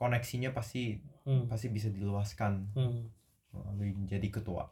koneksinya pasti Hmm. pasti bisa diluaskan. Hmm. melalui jadi ketua.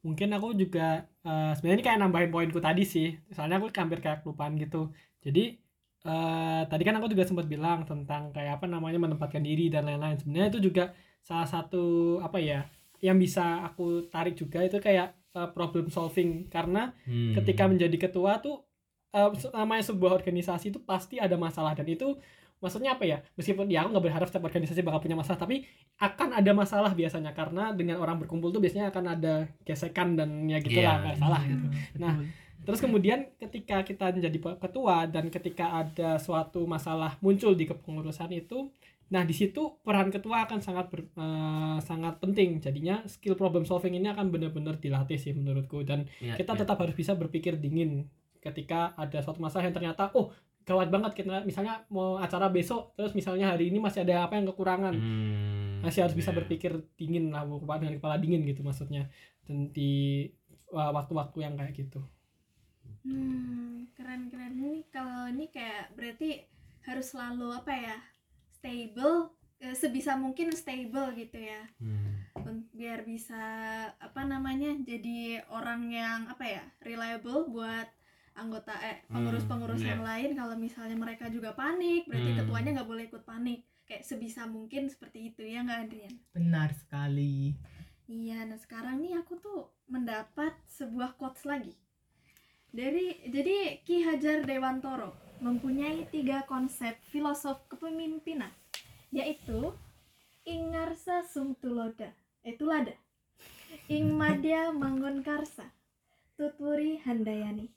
Mungkin aku juga eh, sebenarnya ini kayak nambahin poinku tadi sih. Soalnya aku hampir kayak kelupaan gitu. Jadi eh, tadi kan aku juga sempat bilang tentang kayak apa namanya menempatkan diri dan lain-lain. Sebenarnya itu juga salah satu apa ya yang bisa aku tarik juga itu kayak eh, problem solving karena Hmm. ketika menjadi ketua tuh eh, se- namanya sebuah organisasi itu pasti ada masalah dan itu maksudnya apa ya meskipun ya aku nggak berharap setiap organisasi bakal punya masalah tapi akan ada masalah biasanya karena dengan orang berkumpul tuh biasanya akan ada gesekan dan ya gitulah Iya. nggak salah gitu Nah, Betul. terus kemudian ketika kita menjadi ketua dan ketika ada suatu masalah muncul di kepengurusan itu nah di situ peran ketua akan sangat ber- eh, sangat penting jadinya skill problem solving ini akan benar-benar dilatih sih menurutku dan Iya, kita iya. tetap harus bisa berpikir dingin ketika ada suatu masalah yang ternyata oh gawat banget kita misalnya mau acara besok terus misalnya hari ini masih ada apa yang kekurangan Hmm. masih harus bisa Iya. berpikir dingin lah bukan dengan kepala dingin gitu maksudnya dan di uh, waktu-waktu yang kayak gitu Hmm, keren-keren ini kalau ini kayak berarti harus selalu apa ya? Stable eh, sebisa mungkin stable gitu ya. Hmm. Biar bisa apa namanya? jadi orang yang apa ya? reliable buat anggota eh pengurus-pengurus iya. yang lain kalau misalnya mereka juga panik, berarti Hmm. ketuanya nggak boleh ikut panik. Kayak sebisa mungkin seperti itu ya nggak Adrian? Benar sekali. Iya, nah sekarang nih aku tuh mendapat sebuah quotes lagi. Dari jadi Ki Hajar Dewantoro mempunyai tiga konsep filosof kepemimpinan, yaitu Ingarsa Sum Tuloda, eh Tulada, Ing Madya Mangun Karsa, Tuturi Handayani,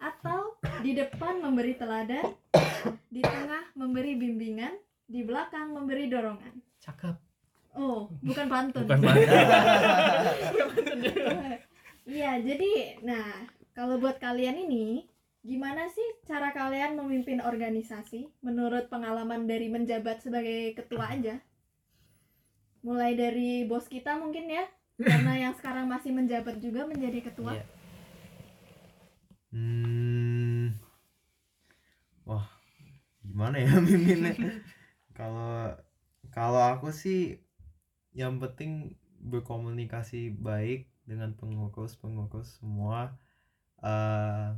atau di depan memberi teladan, di tengah memberi bimbingan, di belakang memberi dorongan. Cakep. Oh, bukan pantun. Bukan banget. Iya, jadi nah, kalau buat kalian ini gimana sih cara kalian memimpin organisasi menurut pengalaman dari menjabat sebagai ketua aja? Mulai dari bos kita mungkin ya, karena yang sekarang masih menjabat juga menjadi ketua. Iya. Hmm. Wah, gimana ya mimpinnya? Kalau kalau aku sih yang penting berkomunikasi baik dengan pengurus-pengurus semua eh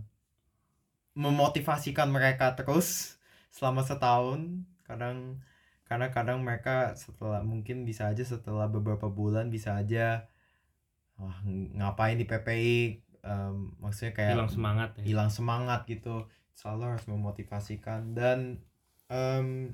memotivasikan mereka terus selama setahun. Kadang karena kadang mereka setelah mungkin bisa aja setelah beberapa bulan bisa aja wah ngapain di PPI Em, maksudnya kayak Hilang semangat ya. hilang semangat gitu selalu harus memotivasikan dan em,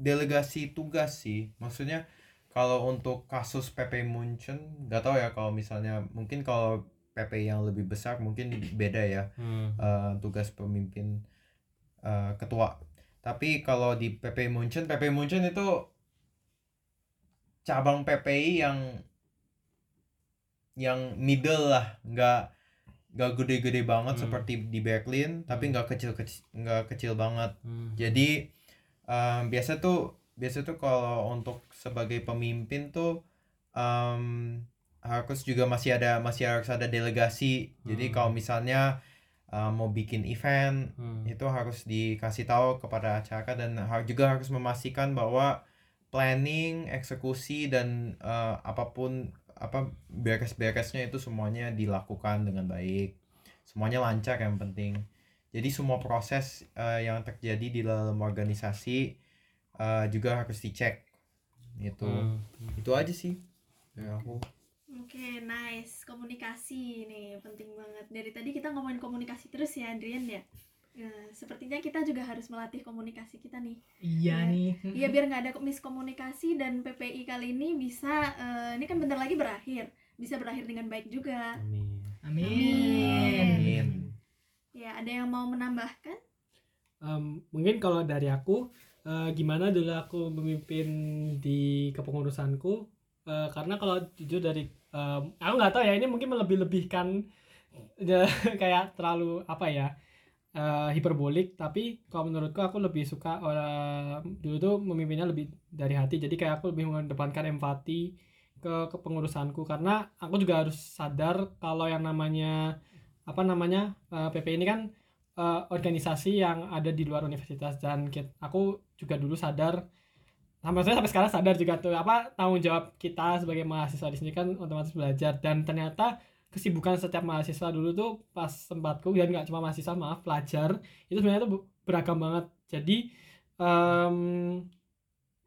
delegasi tugas sih maksudnya kalau untuk kasus PP Munchen nggak tahu ya kalau misalnya mungkin kalau PP yang lebih besar mungkin beda ya Hmm. eh, tugas pemimpin eh, ketua tapi kalau di PP Munchen PP Munchen itu cabang PPI yang yang middle lah nggak nggak gede-gede banget Hmm. seperti di Berlin tapi Hmm. nggak kecil kecil nggak kecil banget Hmm. jadi em, biasa tuh biasa tuh kalau untuk sebagai pemimpin tuh em, harus juga masih ada masih harus ada delegasi jadi Hmm. kalau misalnya em, mau bikin event Hmm. itu harus dikasih tahu kepada acara dan har- juga harus memastikan bahwa planning eksekusi dan eh, apa pun apa beres-beresnya itu semuanya dilakukan dengan baik semuanya lancar yang penting jadi semua proses eh, yang terjadi di dalam organisasi eh, juga harus dicek gitu Hmm. itu aja sih dari aku Oke, nice. Komunikasi nih penting banget. Dari tadi kita ngomongin komunikasi terus ya, Adrian ya. Nah, sepertinya kita juga harus melatih komunikasi kita nih. Iya Iya. nih. Iya, biar nggak ada miskomunikasi dan PPI kali ini bisa eh, ini kan bentar lagi berakhir. Bisa berakhir dengan baik juga. Amin. Amin. Amin. Ya, ada yang mau menambahkan? Em, mungkin kalau dari aku eh, gimana dulu aku memimpin di kepengurusanku Eh, karena kalau jujur dari em, aku nggak tahu ya ini mungkin melebih-lebihkan ya, kayak terlalu apa ya eh, hiperbolik. Tapi kalau menurutku aku lebih suka orang dulu tuh memimpinnya lebih dari hati. Jadi kayak aku lebih mengedepankan empati ke kepengurusanku. Karena aku juga harus sadar kalau yang namanya apa namanya eh, PP ini kan eh, organisasi yang ada di luar universitas. Dan aku juga dulu sadar sampai saya sampai sekarang sadar juga tuh apa tanggung jawab kita sebagai mahasiswa di sini kan otomatis belajar. Dan ternyata kesibukan setiap mahasiswa dulu tuh pas sempatku dan nggak cuma mahasiswa maaf pelajar itu sebenarnya tuh beragam banget. Jadi em,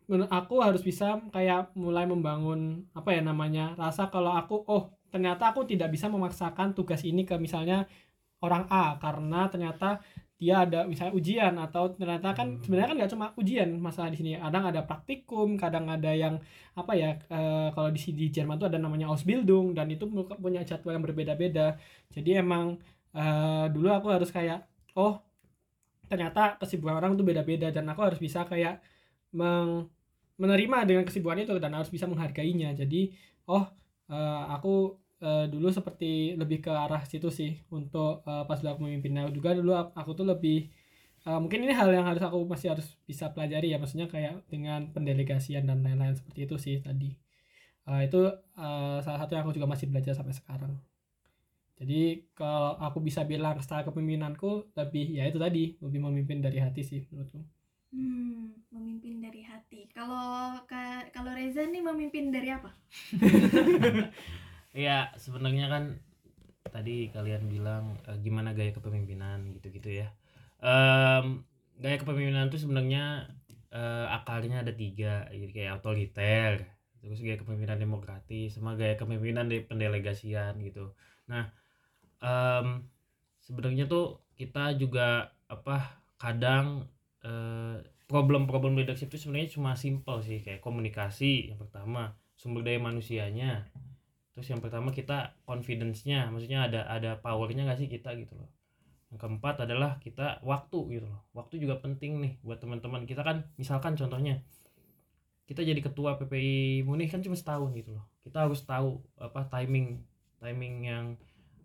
menurut aku harus bisa kayak mulai membangun apa ya namanya rasa kalau aku oh ternyata aku tidak bisa memaksakan tugas ini ke misalnya orang A karena ternyata dia ada misalnya ujian atau ternyata kan sebenarnya kan nggak cuma ujian masalah di sini. Kadang ada praktikum kadang ada yang apa ya eh, kalau di di Jerman tuh ada namanya Ausbildung dan itu punya jadwal yang berbeda-beda. Jadi emang eh, dulu aku harus kayak oh ternyata kesibukan orang tuh beda-beda dan aku harus bisa kayak meng- menerima dengan kesibukan itu dan harus bisa menghargainya. Jadi oh eh, aku eh, dulu seperti lebih ke arah situ sih untuk eh, pas dulu aku memimpinnya juga dulu aku, tuh lebih eh, mungkin ini hal yang harus aku masih harus bisa pelajari ya maksudnya kayak dengan pendelegasian dan lain-lain seperti itu sih tadi Eh, itu eh, salah satu yang aku juga masih belajar sampai sekarang jadi kalau aku bisa bilang style kepemimpinanku lebih ya itu tadi lebih memimpin dari hati sih menurutku Hmm, memimpin dari hati. Kalau Ka- kalau Reza nih memimpin dari apa? Iya, sebenarnya kan tadi kalian bilang eh, gimana gaya kepemimpinan gitu-gitu ya. Em, gaya kepemimpinan itu sebenarnya eh, akalnya ada tiga, jadi kayak otoriter, terus gaya kepemimpinan demokratis, sama gaya kepemimpinan dari pendelegasian gitu. Nah, em, sebenarnya tuh kita juga apa kadang eh, problem-problem leadership itu sebenarnya cuma simple sih kayak komunikasi yang pertama, sumber daya manusianya, terus yang pertama kita confidence-nya maksudnya ada ada powernya nggak sih kita gitu loh. Yang keempat adalah kita waktu gitu loh. Waktu juga penting nih buat teman-teman. Kita kan misalkan contohnya kita jadi ketua PPI Munich kan cuma setahun gitu loh. Kita harus tahu apa timing timing yang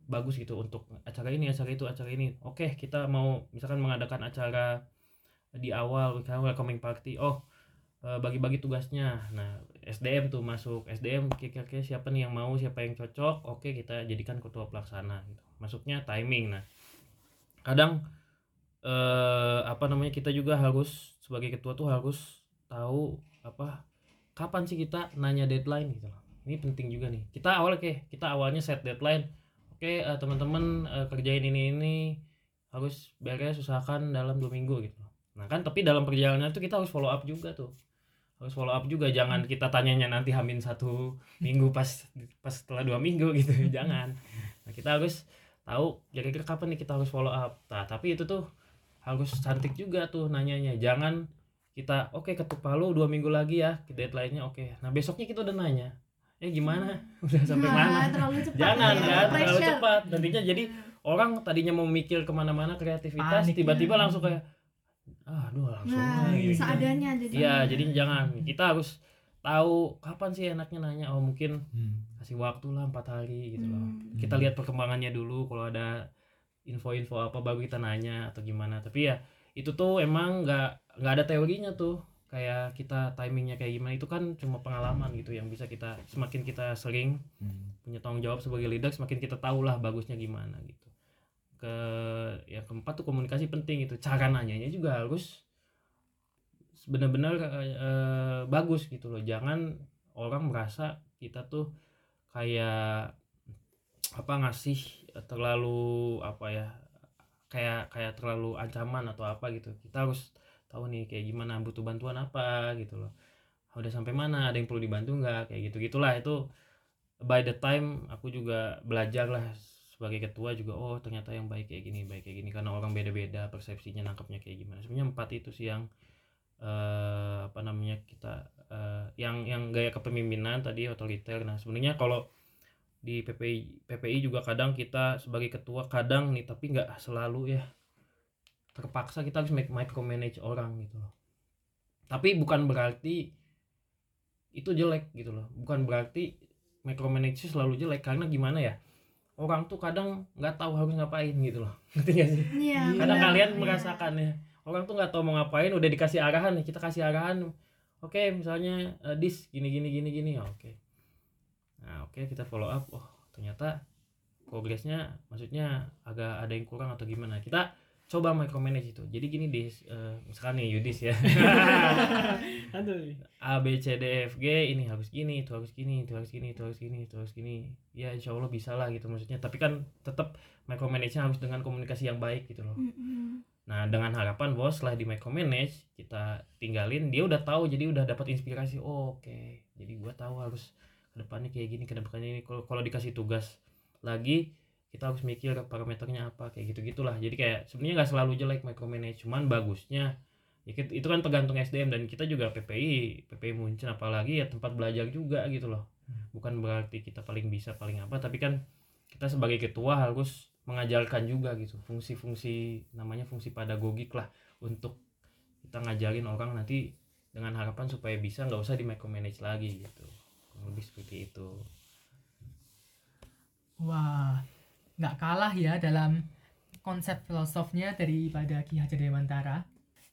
bagus gitu untuk acara ini acara itu acara ini. Oke kita mau misalkan mengadakan acara di awal misalnya welcoming party. Oh eh, bagi-bagi tugasnya. Nah SDM tuh masuk. SDM kira-kira siapa nih yang mau? Siapa yang cocok? Oke kita jadikan ketua pelaksana gitu. Masuknya timing. Nah kadang eh apa namanya kita juga harus sebagai ketua tuh harus tahu apa kapan sih kita nanya deadline gitu loh. Ini penting juga nih. Kita awal oke kita awalnya set deadline. Oke eh, teman-teman eh, kerjain ini ini harus beres usahakan dalam dua minggu gitu nah kan tapi dalam perjalanan itu kita harus follow up juga tuh harus follow up juga jangan kita tanyanya nanti hamin satu minggu pas pas setelah dua minggu gitu jangan. Nah, kita harus tahu kira-kira kapan nih kita harus follow up. Nah tapi itu tuh harus cantik juga tuh nanyanya. Jangan kita oke ketuk palu dua minggu lagi ya deadline-nya oke. Nah besoknya kita udah nanya eh gimana? Udah sampai Nah, mana? terlalu cepat. jangan ya, kan terlalu cepat. Nantinya jadi orang tadinya mau mikir ke mana-mana kreativitas Panik. tiba-tiba langsung kayak aduh langsung Nah, aja gitu. seadanya jadi. Iya, jadi jangan. Kita harus tahu kapan sih enaknya nanya. Oh, mungkin Hmm. kasih waktu lah empat hari gitu loh. Hmm. Kita lihat perkembangannya dulu. Kalau ada info-info apa baru kita nanya atau gimana. Tapi ya itu tuh emang nggak nggak ada teorinya tuh. Kayak kita timingnya kayak gimana itu kan cuma pengalaman gitu yang bisa kita semakin kita sering Hmm. punya tanggung jawab sebagai leader semakin kita tahu lah bagusnya gimana gitu ke yang keempat tuh komunikasi penting itu cara nanyanya juga harus benar-benar eh, bagus gitu loh. Jangan orang merasa kita tuh kayak apa ngasih terlalu apa ya kayak kayak terlalu ancaman atau apa gitu. Kita harus tahu nih kayak gimana butuh bantuan apa gitu loh. Udah sampai mana ada yang perlu dibantu nggak? Kayak gitu gitulah itu by the time aku juga belajar lah sebagai ketua juga oh ternyata yang baik kayak gini baik kayak gini karena orang beda-beda persepsinya nangkapnya kayak gimana. Sebenarnya empat itu sih yang eh, apa namanya kita eh, yang yang gaya kepemimpinan tadi otoriter. Nah sebenarnya kalau di PPI PPI juga kadang kita sebagai ketua kadang nih tapi nggak selalu ya terpaksa kita harus make micromanage orang gitu loh. Tapi bukan berarti itu jelek gitu loh. Bukan berarti micromanage selalu jelek karena gimana ya orang tuh kadang nggak tahu harus ngapain gitu loh. Ngerti gak sih? Iya. kadang benar. kalian Iya. merasakan ya orang tuh nggak tahu mau ngapain udah dikasih arahan nih kita kasih arahan. Oke misalnya eh, dis gini gini gini gini. Ya oke. Nah oke kita follow up. Oh ternyata progresnya maksudnya agak ada yang kurang atau gimana? Kita coba micromanage itu jadi gini dis eh, misalkan nih Yudis ya Aduh. A B C D F G ini harus gini itu harus gini itu harus gini itu harus gini itu harus gini ya insya Allah bisa lah gitu maksudnya tapi kan tetap micromanage harus dengan komunikasi yang baik gitu loh. Nah, dengan harapan bos setelah di micromanage kita tinggalin, dia udah tahu jadi udah dapat inspirasi. Oh, Oke, jadi gua tahu harus ke depannya kayak gini, ke depannya ini. Kalau kalau dikasih tugas lagi, kita harus mikir parameternya apa, kayak gitu gitulah. Jadi kayak sebenarnya nggak selalu jelek micromanage, cuman bagusnya. Ya itu kan tergantung SDM dan kita juga PPI, PPI Munchen apalagi ya tempat belajar juga gitu loh. Bukan berarti kita paling bisa paling apa, tapi kan kita sebagai ketua harus mengajarkan juga gitu. Fungsi-fungsi namanya fungsi pedagogik lah untuk kita ngajarin orang nanti dengan harapan supaya bisa nggak usah di micromanage lagi gitu. Kurang lebih seperti itu. Wah, nggak kalah ya dalam konsep filosofnya daripada Ki Hajar Dewantara.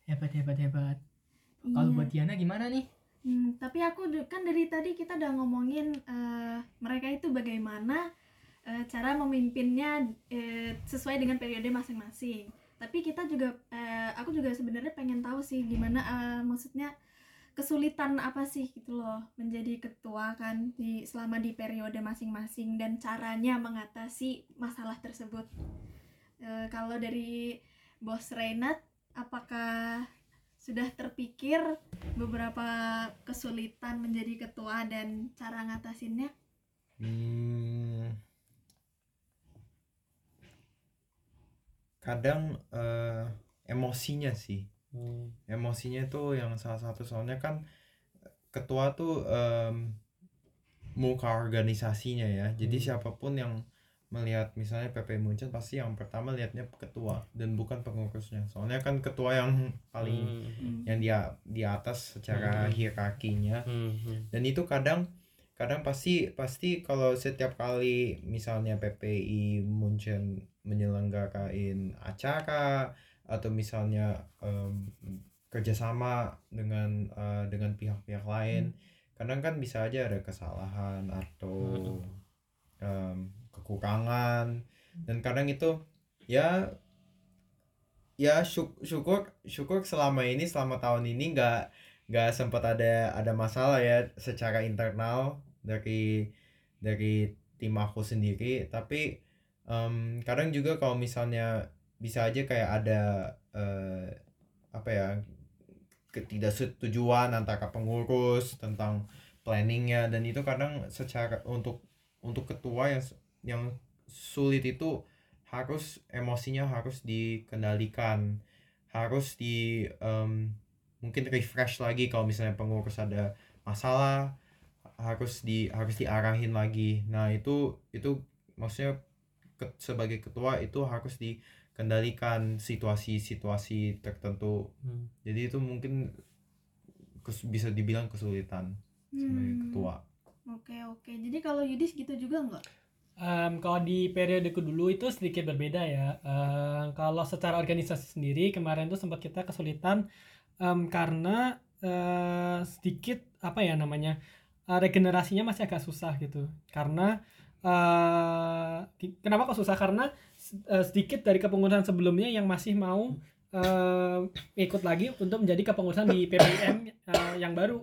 Hebat, hebat, hebat. Kalau Iya. buat Diana gimana nih? Hmm, tapi aku kan dari tadi kita udah ngomongin eh, mereka itu bagaimana eh, cara memimpinnya eh, sesuai dengan periode masing-masing. Tapi kita juga, eh, aku juga sebenarnya pengen tahu sih gimana eh, maksudnya kesulitan apa sih gitu loh menjadi ketua kan di selama di periode masing-masing dan caranya mengatasi masalah tersebut. Eh, kalau dari Bos Renat, apakah sudah terpikir beberapa kesulitan menjadi ketua dan cara ngatasinnya? Hmm. Kadang eh, emosinya sih. Emosinya tuh yang salah satu soalnya kan ketua tuh em, muka organisasinya ya. Jadi Hmm. siapa pun yang melihat misalnya PP Munchen pasti yang pertama lihatnya ketua dan bukan pengurusnya. Soalnya kan ketua yang paling Hmm, yang dia di atas secara Hmm. hierarkinya hmm, hmm. dan itu kadang kadang pasti pasti kalau setiap kali misalnya PPI Munchen menyelenggarain acara atau misalnya em, kerjasama dengan eh, dengan pihak-pihak lain. Kadang kan bisa aja ada kesalahan atau em, kekurangan. Dan kadang itu ya ya syuk- syukur syukur selama ini selama tahun ini nggak nggak sempat ada ada masalah ya secara internal dari dari tim aku sendiri. Tapi em, kadang juga kalau misalnya bisa aja kayak ada eh, apa ya ketidaksetujuan antara pengurus tentang planningnya. Dan itu kadang secara untuk untuk ketua yang yang sulit itu harus emosinya harus dikendalikan. Harus di em, mungkin refresh lagi kalau misalnya pengurus ada masalah harus di harus diarahin lagi. Nah itu itu maksudnya ke- sebagai ketua itu harus dikendalikan situasi-situasi tertentu Hmm. jadi itu mungkin kes- bisa dibilang kesulitan sebagai Hmm, ketua Oke oke. Jadi kalau Yudis gitu juga nggak? Em, kalau di periodeku dulu itu sedikit berbeda ya. Em, kalau secara organisasi sendiri kemarin tuh sempat kita kesulitan em, karena eh, sedikit apa ya namanya eh, regenerasinya masih agak susah gitu. Karena eh, ki- kenapa kok susah? Karena eh, sedikit dari kepengurusan sebelumnya yang masih mau eh, ikut lagi untuk menjadi kepengurusan di PPM eh, yang baru.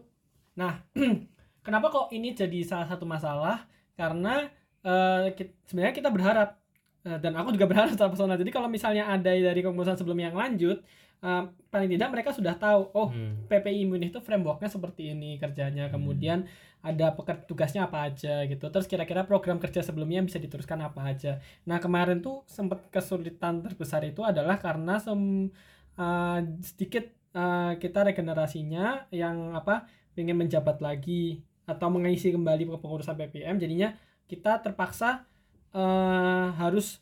Nah, kenapa kok ini jadi salah satu masalah? Karena eh, ki- sebenarnya kita berharap eh, dan aku juga berharap secara personal. Jadi kalau misalnya ada dari kepengurusan sebelumnya yang lanjut, eh, paling tidak mereka sudah tahu oh Hmm. PPI Munich itu frameworknya seperti ini kerjanya. Kemudian ada peker- tugasnya apa aja gitu. Terus kira-kira program kerja sebelumnya bisa diteruskan apa aja. Nah kemarin tuh sempat kesulitan terbesar itu adalah karena sem eh, sedikit eh, kita regenerasinya yang apa pengen menjabat lagi atau mengisi kembali kepengurusan PPM jadinya kita terpaksa eh, harus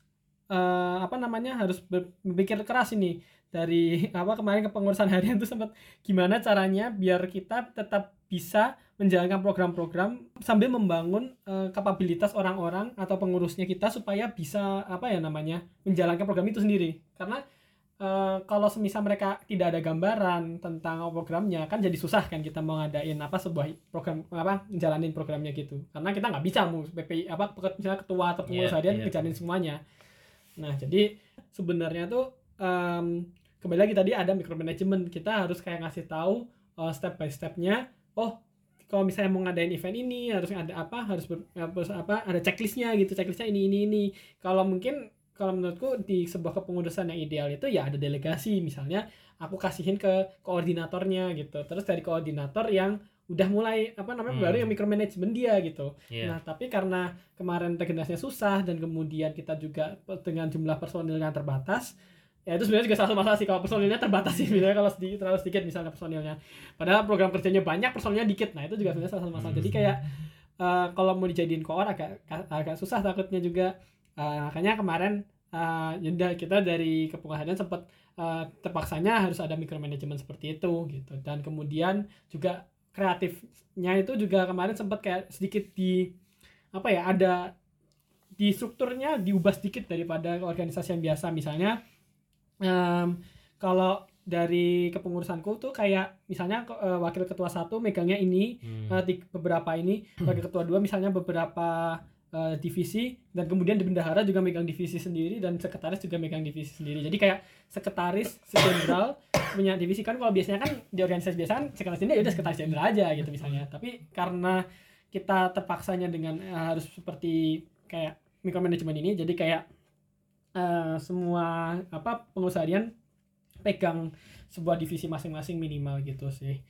eh, apa namanya harus ber- berpikir keras ini dari apa kemarin kepengurusan harian itu sempat gimana caranya biar kita tetap bisa menjalankan program-program sambil membangun eh, kapabilitas orang-orang atau pengurusnya kita supaya bisa apa ya namanya menjalankan program itu sendiri. Karena eh, kalau semisal mereka tidak ada gambaran tentang programnya kan jadi susah kan kita mau ngadain apa sebuah program apa menjalanin programnya gitu. Karena kita nggak bisa mau PPI apa misalnya ketua atau pengurus Iya, harian ngejalanin semuanya. Nah jadi sebenarnya tuh em, kembali lagi tadi ada micromanagement. Kita harus kayak ngasih tahu uh, step by stepnya oh kalau misalnya mau ngadain event ini harus ada apa harus ber- harus apa ada checklistnya gitu checklistnya ini ini ini. Kalau mungkin kalau menurutku di sebuah kepengurusan yang ideal itu ya ada delegasi. Misalnya aku kasihin ke koordinatornya gitu. Terus dari koordinator yang udah mulai apa namanya Hmm. baru yang micromanagement dia gitu. Iya. Nah, tapi karena kemarin regenerasinya susah dan kemudian kita juga dengan jumlah personil yang terbatas, ya itu sebenarnya juga salah satu masalah sih kalau personilnya terbatas sih misalnya kalau sedikit terlalu sedikit misalnya personilnya. Padahal program kerjanya banyak, personilnya dikit. Nah, itu juga sebenarnya salah satu masalah. Jadi kayak eh, kalau mau dijadiin koor agak agak susah takutnya juga. Eh, makanya kemarin yaudah kita dari kepengurusan sempat eh, terpaksanya harus ada micromanagement seperti itu gitu. Dan kemudian juga kreatifnya itu juga kemarin sempat kayak sedikit di apa ya ada di strukturnya diubah sedikit daripada organisasi yang biasa misalnya em, kalau dari kepengurusanku tuh kayak misalnya eh, wakil ketua satu megangnya ini Hmm. di beberapa ini wakil ketua dua misalnya beberapa eh, divisi dan kemudian di bendahara juga megang divisi sendiri dan sekretaris juga megang divisi sendiri. Jadi kayak sekretaris jenderal punya divisi. Kan kalau biasanya kan di organisasi biasa kan sekretaris jenderal ya udah sekretaris jenderal aja gitu misalnya. Tapi karena kita terpaksanya dengan eh, harus seperti kayak micromanagement ini jadi kayak eh, semua apa pengurus harian pegang sebuah divisi masing-masing minimal gitu sih.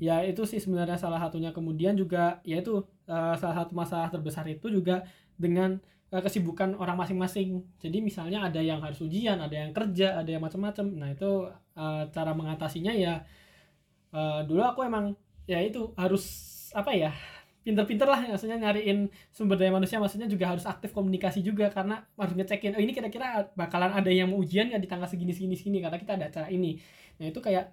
Ya itu sih sebenarnya salah satunya. Kemudian juga ya itu eh, salah satu masalah terbesar itu juga dengan eh, kesibukan orang masing-masing. Jadi misalnya ada yang harus ujian ada yang kerja ada yang macam-macam. Nah itu eh, cara mengatasinya ya eh, dulu aku emang ya itu harus apa ya pinter-pinter lah maksudnya nyariin sumber daya manusia maksudnya juga harus aktif komunikasi juga karena harus ngecekin oh ini kira-kira bakalan ada yang mau ujian nggak di tanggal segini segini segini karena kita ada acara ini nah itu kayak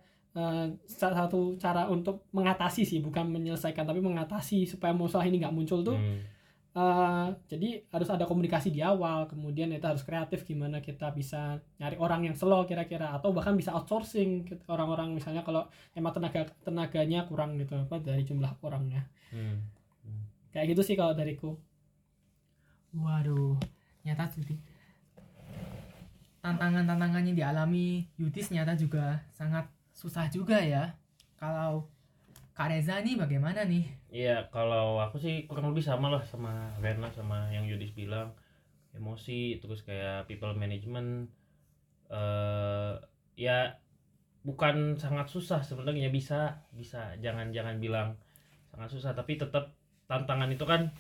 salah satu cara untuk mengatasi sih bukan menyelesaikan tapi mengatasi supaya masalah ini nggak muncul tuh Hmm. eh, jadi harus ada komunikasi di awal kemudian kita harus kreatif gimana kita bisa nyari orang yang slow kira-kira atau bahkan bisa outsourcing orang-orang misalnya kalau emang tenaga tenaganya kurang gitu apa dari jumlah orangnya Hmm. Kayak gitu sih kalau dariku Waduh, nyata Yudi. Tantangan-tantangan yang dialami Yudis nyata juga sangat susah juga ya. Kalau Kak Reza nih bagaimana nih? Iya, kalau aku sih kurang lebih sama lah sama Rena sama yang Yudis bilang emosi terus kayak people management eh ya bukan sangat susah sebenarnya bisa bisa jangan jangan bilang sangat susah tapi tetap tantangan itu kan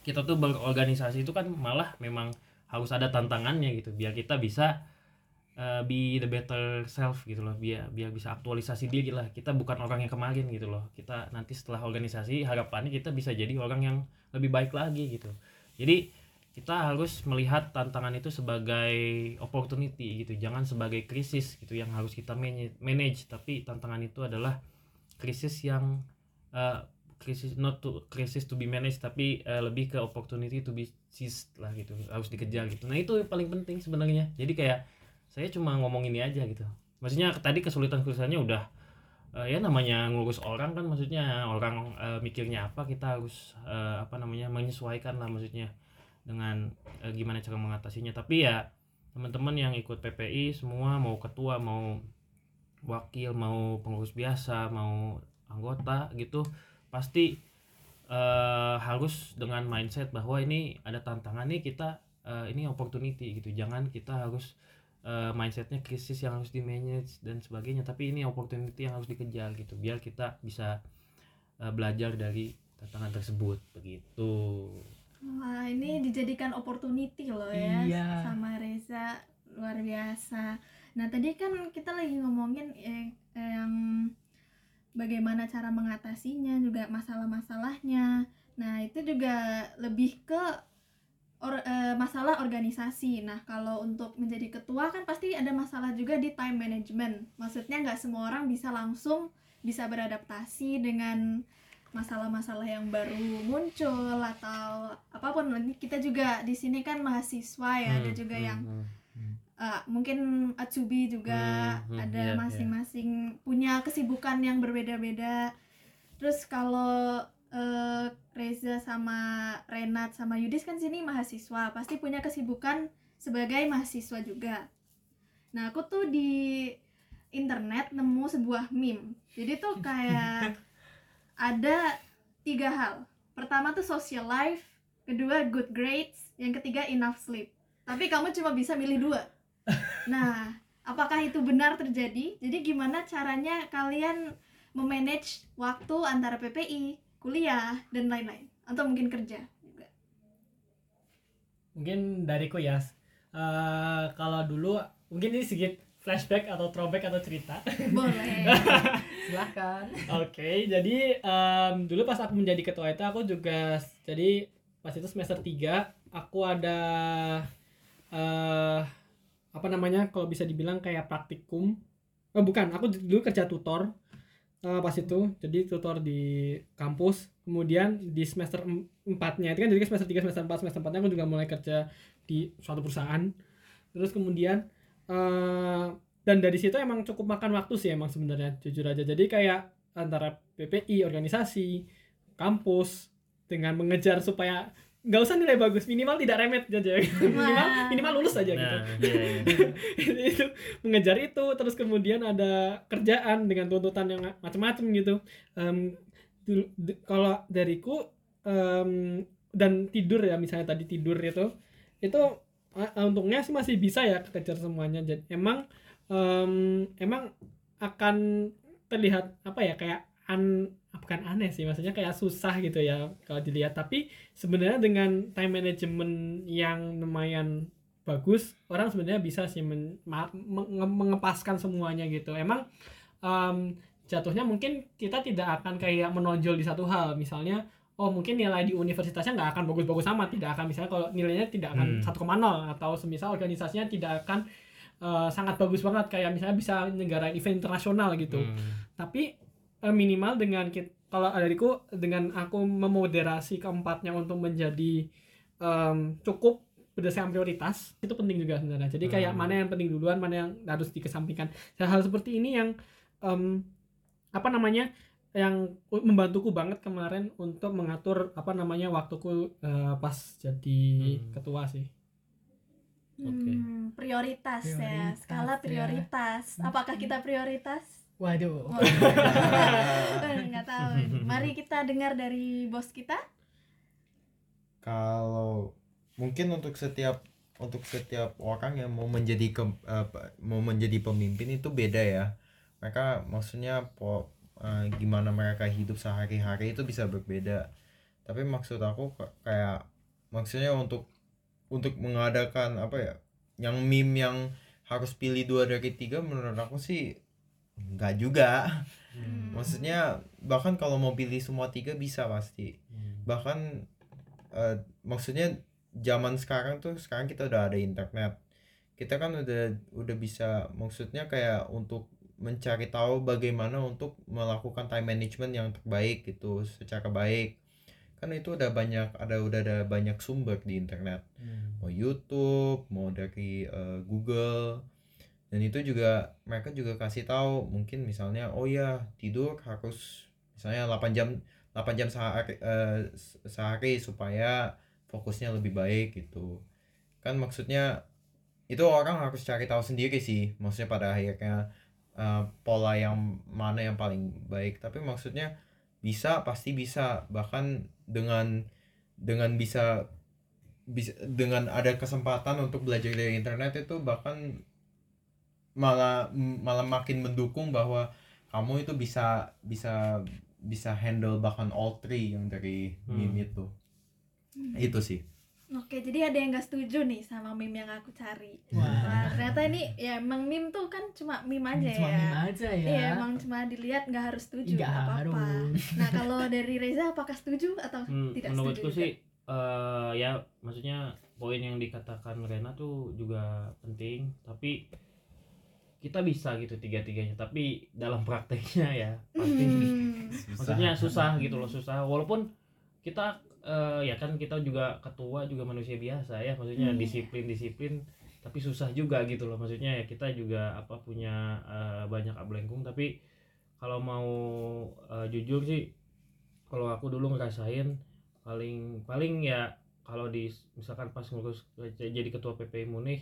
kita tuh berorganisasi itu kan malah memang harus ada tantangannya gitu biar kita bisa eh, be the better self gitu loh biar biar bisa aktualisasi diri lah. Kita bukan orang yang kemarin gitu loh. Kita nanti setelah organisasi harapannya kita bisa jadi orang yang lebih baik lagi gitu. Jadi kita harus melihat tantangan itu sebagai opportunity gitu jangan sebagai krisis gitu yang harus kita manage, tapi tantangan itu adalah krisis yang eh, krisis not to krisis to be managed tapi eh, lebih ke opportunity to be seized lah gitu harus dikejar gitu. Nah itu yang paling penting sebenarnya. Jadi kayak saya cuma ngomong ini aja gitu. Maksudnya tadi kesulitan kesulitannya udah eh, ya namanya ngurus orang kan maksudnya orang eh, mikirnya apa kita harus eh, apa namanya menyesuaikan lah maksudnya dengan eh, gimana cara mengatasinya. Tapi ya teman-teman yang ikut PPI semua mau ketua mau wakil mau pengurus biasa mau anggota gitu pasti eh, harus dengan mindset bahwa ini ada tantangan nih kita eh, ini opportunity gitu jangan kita harus eh, mindsetnya krisis yang harus di manage dan sebagainya tapi ini opportunity yang harus dikejar gitu biar kita bisa eh, belajar dari tantangan tersebut begitu Wah, ini dijadikan opportunity loh ya Iya. sama Reza luar biasa. Nah, tadi kan kita lagi ngomongin eh, yang bagaimana cara mengatasinya, juga masalah-masalahnya. Nah, itu juga lebih ke or- eh, masalah organisasi. Nah, kalau untuk menjadi ketua kan pasti ada masalah juga di time management. Maksudnya nggak semua orang bisa langsung bisa beradaptasi dengan masalah-masalah yang baru muncul atau apa pun kita juga di sini kan mahasiswa ya ada Hmm, juga hmm, yang hmm. Uh, mungkin Atsubi juga Hmm, hmm, ada iya, iya. masing-masing punya kesibukan yang berbeda-beda. Terus kalau uh, Reza sama Renat sama Yudis kan sini mahasiswa pasti punya kesibukan sebagai mahasiswa juga. Nah aku tuh di internet nemu sebuah meme. Jadi tuh kayak ada tiga hal. Pertama tuh social life kedua good grades yang ketiga enough sleep. Tapi kamu cuma bisa milih dua nah apakah itu benar terjadi? Jadi gimana caranya kalian memanage waktu antara PPI kuliah dan lain-lain? Atau mungkin kerja juga? Mungkin dariku ya. Eh, kalau dulu mungkin ini sedikit flashback atau throwback atau cerita. Boleh. Silahkan. Oke, jadi em, dulu pas aku menjadi ketua itu aku juga jadi pas itu semester 3 aku ada eh apa namanya kalau bisa dibilang kayak praktikum. Oh bukan, aku dulu kerja tutor eh, pas itu. Jadi tutor di kampus. Kemudian di semester 4-nya itu kan jadi semester 3, semester 4, semester 4-nya aku juga mulai kerja di suatu perusahaan. Terus kemudian eh dan dari situ emang cukup makan waktu sih emang sebenarnya jujur aja jadi kayak antara PPI organisasi kampus dengan mengejar supaya nggak usah nilai bagus minimal tidak remet aja. Minimal minimal lulus aja gitu. Nah iya, iya. itu mengejar itu terus kemudian ada kerjaan dengan tuntutan yang macam-macam gitu. D- kalau dariku em, dan tidur ya misalnya tadi tidur itu itu eh, untungnya sih masih bisa ya kejar semuanya. Jadi emang em, emang akan terlihat apa ya kayak an bukan aneh sih maksudnya kayak susah gitu ya kalau dilihat. Tapi sebenarnya dengan time management yang lumayan bagus orang sebenarnya bisa sih men- ma- menge- mengepaskan semuanya gitu. Emang em, jatuhnya mungkin kita tidak akan kayak menonjol di satu hal. Misalnya oh mungkin nilai di universitasnya nggak akan bagus-bagus amat tidak akan misalnya kalau nilainya tidak akan Hmm. 1,0 atau semisal organisasinya tidak akan eh, sangat bagus banget. Kayak misalnya bisa negara event internasional gitu. Hmm. tapi eh, minimal dengan kit- kalau adariku dengan aku memoderasi keempatnya untuk menjadi em, cukup berdasarkan prioritas itu penting juga sebenarnya jadi kayak Hmm. mana yang penting duluan mana yang harus dikesampingkan hal-hal seperti ini yang em, apa namanya yang u- membantuku banget kemarin untuk mengatur apa namanya waktuku eh, pas jadi Hmm. ketua sih Oke. Hmm, prioritas, ya Prioritas, skala ya. prioritas apakah kita prioritas Waduh. Nggak tahu. Mari kita dengar dari bos kita. Kalau mungkin untuk setiap untuk setiap orang yang mau menjadi ke, apa, mau menjadi pemimpin itu beda ya. Mereka maksudnya po, eh, gimana mereka hidup sehari-hari itu bisa berbeda. Tapi maksud aku kayak maksudnya untuk untuk mengadakan apa ya yang meme yang harus pilih dua dari tiga menurut aku sih nggak juga Hmm. maksudnya bahkan kalau mau pilih semua tiga bisa pasti Hmm. bahkan eh, maksudnya zaman sekarang tuh sekarang kita udah ada internet kita kan udah udah bisa maksudnya kayak untuk mencari tahu bagaimana untuk melakukan time management yang terbaik gitu secara baik kan itu udah banyak ada udah ada banyak sumber di internet Hmm. mau YouTube mau dari eh, Google dan itu juga mereka juga kasih tahu mungkin misalnya oh ya tidur harus misalnya 8 jam 8 jam sehari, eh, se- sehari supaya fokusnya lebih baik gitu. Kan maksudnya itu orang harus cari tahu sendiri sih maksudnya pada akhirnya eh, pola yang mana yang paling baik. Tapi maksudnya bisa pasti bisa. Bahkan dengan dengan bisa bisa dengan ada kesempatan untuk belajar dari internet itu bahkan malah malah makin mendukung bahwa kamu itu bisa bisa bisa handle bahkan all three yang dari Hmm. meme itu itu sih Oke, jadi ada yang gak setuju nih sama meme yang aku cari. Wah. Wah, ternyata ini ya emang meme tuh kan cuma meme aja Cuma ya. meme aja ya. Iya, emang cuma dilihat nggak harus setuju, Nggak apa-apa. harus. Nah, kalau dari Reza apakah setuju atau Hmm, tidak menurutku setuju? sih eh, ya maksudnya poin yang dikatakan Rena tuh juga penting tapi kita bisa gitu tiga-tiganya tapi dalam prakteknya ya pasti Hmm. maksudnya susah gitu loh susah walaupun kita eh, ya kan kita juga ketua juga manusia biasa ya maksudnya Hmm. disiplin disiplin tapi susah juga gitu loh maksudnya ya kita juga apa punya eh, banyak ablengkung tapi kalau mau eh, jujur sih kalau aku dulu ngerasain paling paling ya kalau di misalkan pas ngurus jadi ketua PP Munich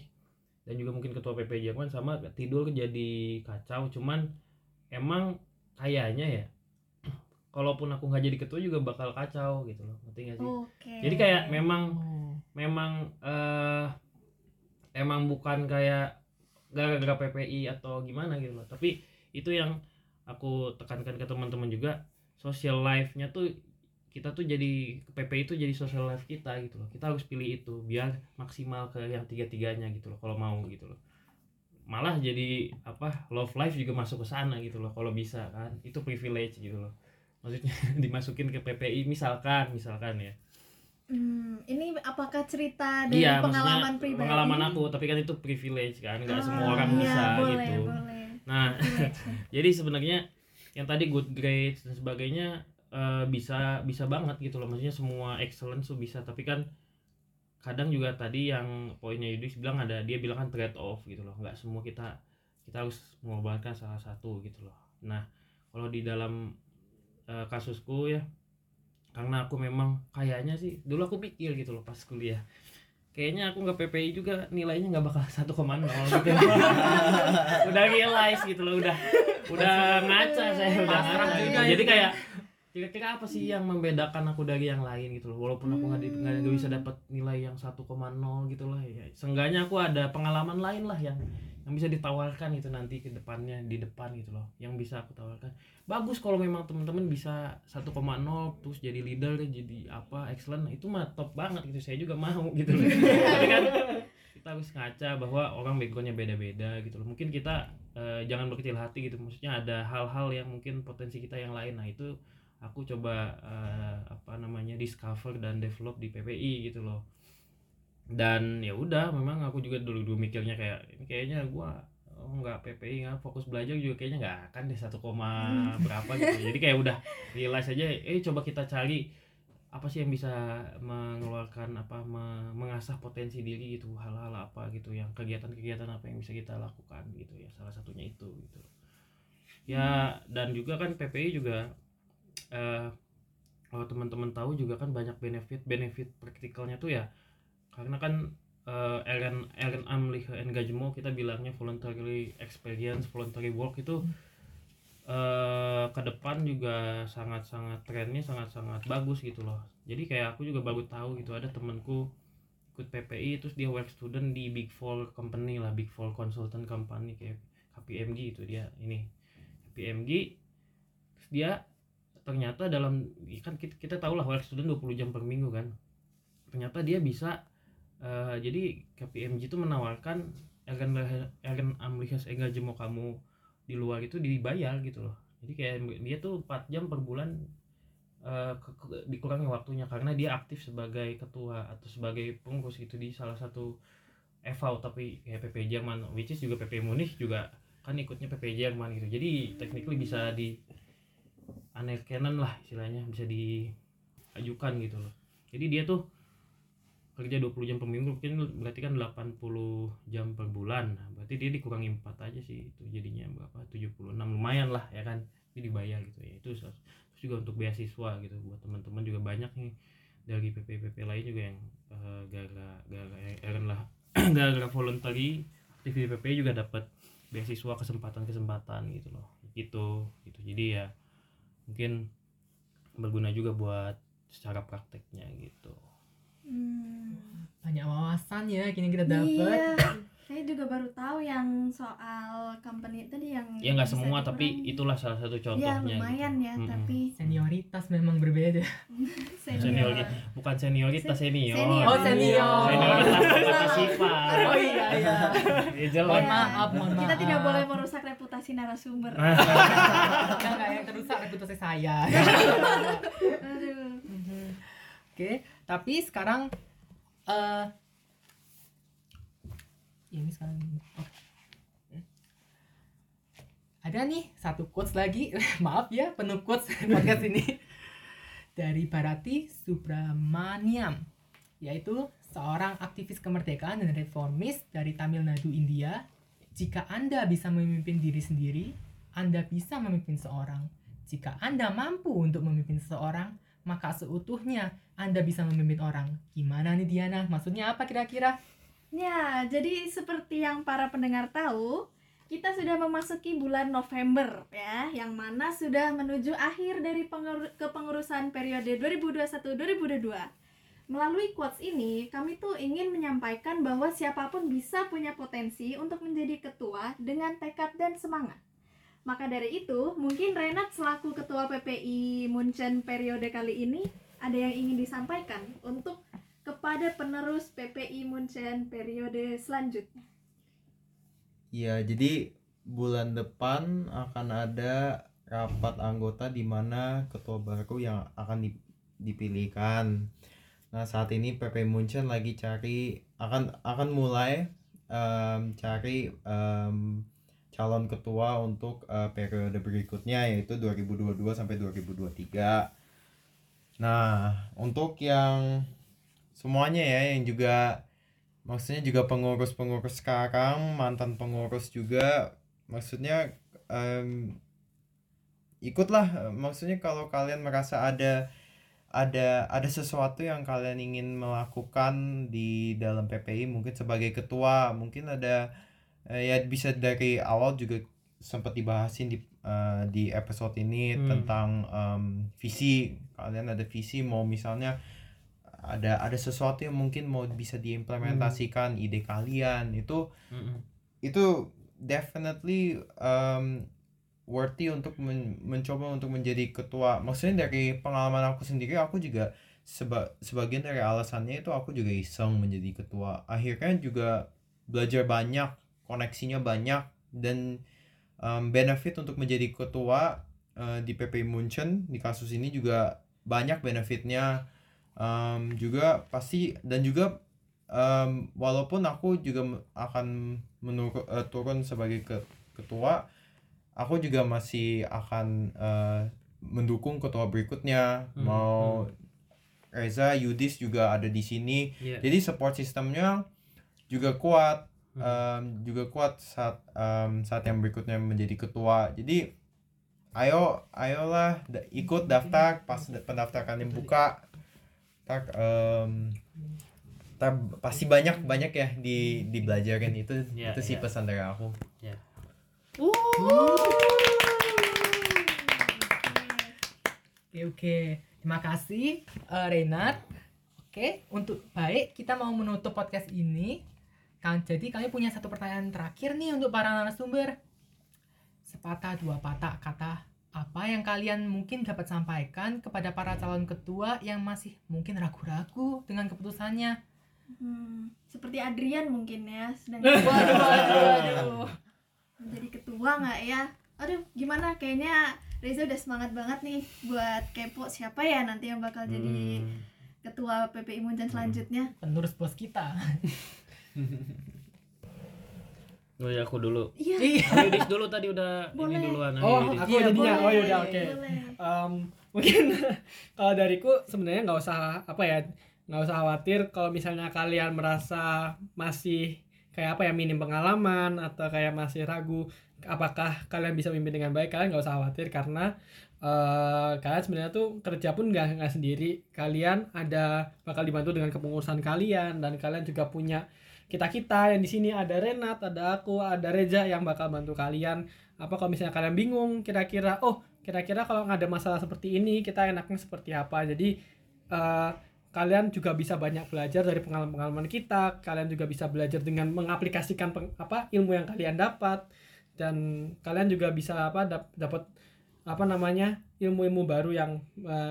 dan juga mungkin ketua PP Jerman sama tidur jadi kacau cuman emang kayaknya ya kalaupun aku nggak jadi ketua juga bakal kacau gitu loh ngerti nggak sih Oke. jadi kayak memang Oh. memang eh emang bukan kayak gara-gara PPI atau gimana gitu loh tapi itu yang aku tekankan ke teman-teman juga social life-nya tuh kita tuh jadi PPI itu jadi social life kita gitu loh. Kita harus pilih itu biar maksimal ke yang tiga-tiganya gitu loh kalau mau gitu loh. Malah jadi apa love life juga masuk ke sana gitu loh kalau bisa kan. Itu privilege gitu loh. Maksudnya dimasukin ke PPI misalkan misalkan ya. Hmm, ini apakah cerita dari iya pengalaman pribadi? pengalaman aku tapi kan itu privilege kan nggak Ah, semua orang iya, bisa boleh, gitu. Boleh. nah jadi sebenarnya yang tadi good grades dan sebagainya eh, bisa bisa banget gitu loh. Maksudnya semua excellence tuh bisa. Tapi kan kadang juga tadi yang poinnya Yudis bilang ada dia bilang kan trade off gitu loh. Nggak semua kita kita harus mengorbankan salah satu gitu loh. Nah kalau di dalam eh, kasusku ya karena aku memang kayaknya sih dulu aku pikir gitu loh pas kuliah. Kayaknya aku nggak PPI juga nilainya nggak bakal 1,0 gitu. Udah realize gitu loh udah udah ngaca saya udah juga gitu. jadi itu. kayak kira-kira apa sih yang membedakan aku dari yang lain gitu loh? Walaupun aku nggak di- nggak bisa dapat nilai yang 1,0 gitu lah ya. Seenggaknya aku ada pengalaman lain lah yang yang bisa ditawarkan itu nanti ke depannya di depan gitu loh. Yang bisa aku tawarkan. Bagus kalau memang teman-teman bisa 1,0 terus jadi leader jadi apa excellent. Itu mah top banget gitu. Saya juga mau gitu loh. Tapi kan kita harus ngaca bahwa orang backgroundnya beda-beda gitu loh. Mungkin kita eh, jangan berkecil hati gitu. Maksudnya ada hal-hal yang mungkin potensi kita yang lain. Nah itu aku coba eh, apa namanya discover dan develop di PPI gitu loh. Dan ya udah memang aku juga dulu dulu mikirnya kayak ini kayaknya gua oh, nggak PPI nggak fokus belajar juga kayaknya nggak akan deh satu koma berapa gitu. Jadi kayak udah realize aja eh coba kita cari apa sih yang bisa mengeluarkan apa me- mengasah potensi diri gitu hal-hal apa gitu yang kegiatan-kegiatan apa yang bisa kita lakukan gitu ya salah satunya itu gitu. Ya dan juga kan PPI juga eh kalau teman-teman tahu juga kan banyak benefit benefit praktikalnya tuh ya karena kan eh, Eren Eren Amlich engagement kita bilangnya voluntary experience voluntary work itu eh ke depan juga sangat-sangat trennya sangat-sangat bagus gitu loh. Jadi kayak aku juga baru tahu gitu ada temanku ikut PPI terus dia work student di Big Four company lah Big Four consultant company kayak KPMG itu dia ini KPMG terus dia ternyata dalam kan kita, kita tahu lah work student 20 jam per minggu kan. Ternyata dia bisa eh, jadi KPMG itu menawarkan Eren Eren Amlich's engagement kamu di luar itu dibayar gitu loh. Jadi kayak dia tuh 4 jam per bulan ke- dikurangi waktunya karena dia aktif sebagai ketua atau sebagai pengurus gitu di salah satu EVAU tapi kayak PP Jerman which is juga PP Munich juga kan ikutnya PP Jerman gitu. Jadi technically bisa di anerkennen lah istilahnya bisa diajukan gitu loh. Jadi dia tuh kerja 20 jam per minggu mungkin berarti kan 80 jam per bulan. Nah, berarti dia dikurangi 4 aja sih itu jadinya berapa? 76 lumayan lah ya kan? Ini dibayar gitu ya itu terus juga untuk beasiswa gitu buat teman-teman juga banyak nih. Dari PP-PP lain juga yang eh, gara-gara gara-gara Eren lah gara-gara voluntary di PP juga dapat beasiswa kesempatan-kesempatan gitu loh. Gitu gitu. Jadi ya mungkin berguna juga buat secara prakteknya gitu Hmm. banyak wawasan ya kini kita dapat Iya. Saya juga baru tahu yang soal company tadi yang ya nggak semua tapi dikurangi. itulah salah satu contohnya ya lumayan gitu. ya Mm-mm. tapi Senioritas memang berbeda. senior bukan senioritas senior Senior. Oh, senior. senioritas sifat Oh iya iya. ya jelas Mohon Iya. maaf, mohon maaf. kita tidak boleh merusak reputasi narasumber Nah. Enggak enggak yang terusak reputasi saya. aduh. Oke, tapi sekarang eh ya, ini sekarang oke. Ada nih satu quotes lagi, maaf ya penuh quotes podcast ini dari Bharati Subramaniam, yaitu seorang aktivis kemerdekaan dan reformis dari Tamil Nadu, India. Jika Anda bisa memimpin diri sendiri, Anda bisa memimpin seorang. Jika Anda mampu untuk memimpin seseorang, maka seutuhnya Anda bisa memimpin orang. Gimana nih Diana? Maksudnya apa kira-kira? Ya, jadi seperti yang para pendengar tahu, kita sudah memasuki bulan November ya, yang mana sudah menuju akhir dari pengur- kepengurusan periode 2021-2022. Melalui quotes ini, kami tuh ingin menyampaikan bahwa siapa pun bisa punya potensi untuk menjadi ketua dengan tekad dan semangat. Maka dari itu, mungkin Renat selaku ketua PPI Munchen periode kali ini ada yang ingin disampaikan untuk kepada penerus PPI Munchen periode selanjutnya. Ya, jadi bulan depan akan ada rapat anggota di mana ketua baru yang akan di- dipilihkan. Nah, saat ini PP Munchen lagi cari akan akan mulai em, cari em, calon ketua untuk eh, periode berikutnya yaitu 2022 sampai 2023. Nah, untuk yang semuanya ya yang juga maksudnya juga pengurus-pengurus sekarang mantan pengurus juga maksudnya em, ikutlah maksudnya kalau kalian merasa ada ada ada sesuatu yang kalian ingin melakukan di dalam PPI mungkin sebagai ketua mungkin ada eh, ya bisa dari awal juga sempat dibahasin di eh, di episode ini Hmm. tentang em, visi kalian ada visi mau misalnya ada ada sesuatu yang mungkin mau bisa diimplementasikan ide kalian itu Mm-mm. itu definitely um, worthy untuk men- mencoba untuk menjadi ketua. Maksudnya dari pengalaman aku sendiri aku juga seba- sebagian dari alasannya itu aku juga iseng menjadi ketua. Akhirnya juga belajar banyak koneksinya banyak dan um, benefit untuk menjadi ketua uh, di PP Munchen di kasus ini juga banyak benefitnya um, juga pasti dan juga um, walaupun aku juga akan menurut eh, turun sebagai ke- ketua aku juga masih akan eh, mendukung ketua berikutnya. Hmm, mau Reza Yudis juga ada di sini. Iya. jadi support sistemnya juga kuat Hmm. em, juga kuat saat em, saat yang berikutnya menjadi ketua. Jadi ayo ayolah da- ikut daftar pas da- pendaftaran yang buka tak em, ntar pasti banyak banyak ya di dibelajarin itu Iya, itu sih iya. pesan dari aku Oke oke, terima kasih eh, Renat. Oke, untuk baik kita mau menutup podcast ini. Kan jadi kami punya satu pertanyaan terakhir nih untuk para narasumber. Sepatah dua patah kata apa yang kalian mungkin dapat sampaikan kepada para calon ketua yang masih mungkin ragu-ragu dengan keputusannya? Hmm, seperti Adrian mungkin ya sedang Waduh, waduh, waduh. menjadi ketua nggak ya? Aduh, gimana? Kayaknya Reza udah semangat banget nih buat kepo siapa ya nanti yang bakal jadi Hmm. ketua PPI Munchen selanjutnya. Penerus bos kita. Oh ya aku dulu. Iya, Iya. Yudis dulu tadi udah Boleh. ini duluan. Ayo, Oh, Yudis. aku Iya, jadinya. boleh, Oh ya udah oke. boleh. Em, mungkin kalau dariku sebenarnya nggak usah apa ya nggak usah khawatir kalau misalnya kalian merasa masih kayak apa ya minim pengalaman atau kayak masih ragu apakah kalian bisa memimpin dengan baik kalian nggak usah khawatir karena eh, kalian sebenarnya tuh kerja pun nggak nggak sendiri kalian ada bakal dibantu dengan kepengurusan kalian dan kalian juga punya kita kita yang di sini. Ada Renat ada aku ada Reza yang bakal bantu kalian. Apa kalau misalnya kalian bingung kira-kira oh kira-kira kalau nggak ada masalah seperti ini kita enaknya seperti apa? Jadi eh, kalian juga bisa banyak belajar dari pengalaman-pengalaman kita. Kalian juga bisa belajar dengan mengaplikasikan peng- apa ilmu yang kalian dapat. Dan kalian juga bisa apa dap- dapat apa namanya ilmu-ilmu baru yang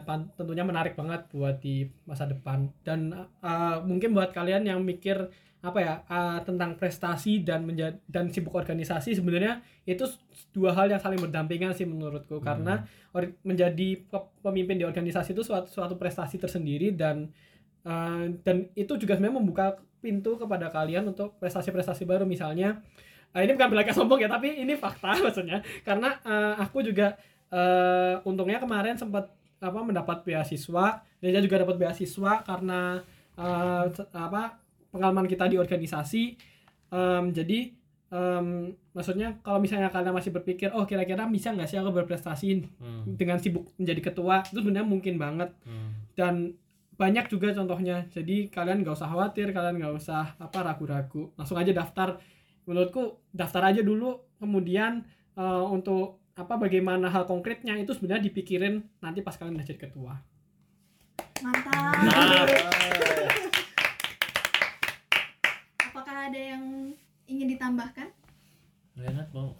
pan- tentunya menarik banget buat di masa depan. Dan eh, mungkin buat kalian yang mikir apa ya eh, tentang prestasi dan menjadi dan sibuk organisasi sebenarnya itu dua hal yang saling berdampingan sih menurutku. Karena or- menjadi pe- pemimpin di organisasi itu suatu suatu prestasi tersendiri dan eh, dan itu juga sebenarnya membuka pintu kepada kalian untuk prestasi-prestasi baru. Misalnya eh, ini bukan berlagak sombong ya tapi ini fakta maksudnya. Karena eh, aku juga eh, untungnya kemarin sempat apa mendapat beasiswa dan juga dapat beasiswa karena se- apa pengalaman kita di organisasi Em, jadi em, maksudnya kalau misalnya kalian masih berpikir oh kira-kira bisa nggak sih aku berprestasi Hmm, dengan sibuk menjadi ketua? Itu sebenarnya mungkin banget. Hmm. dan banyak juga contohnya. Jadi kalian nggak usah khawatir kalian nggak usah apa ragu-ragu. Langsung aja daftar. Menurutku daftar aja dulu. Kemudian eh, untuk apa bagaimana hal konkretnya itu sebenarnya dipikirin nanti pas kalian udah jadi ketua. Mantap. Nah, Apakah ada yang ingin ditambahkan? Renat mau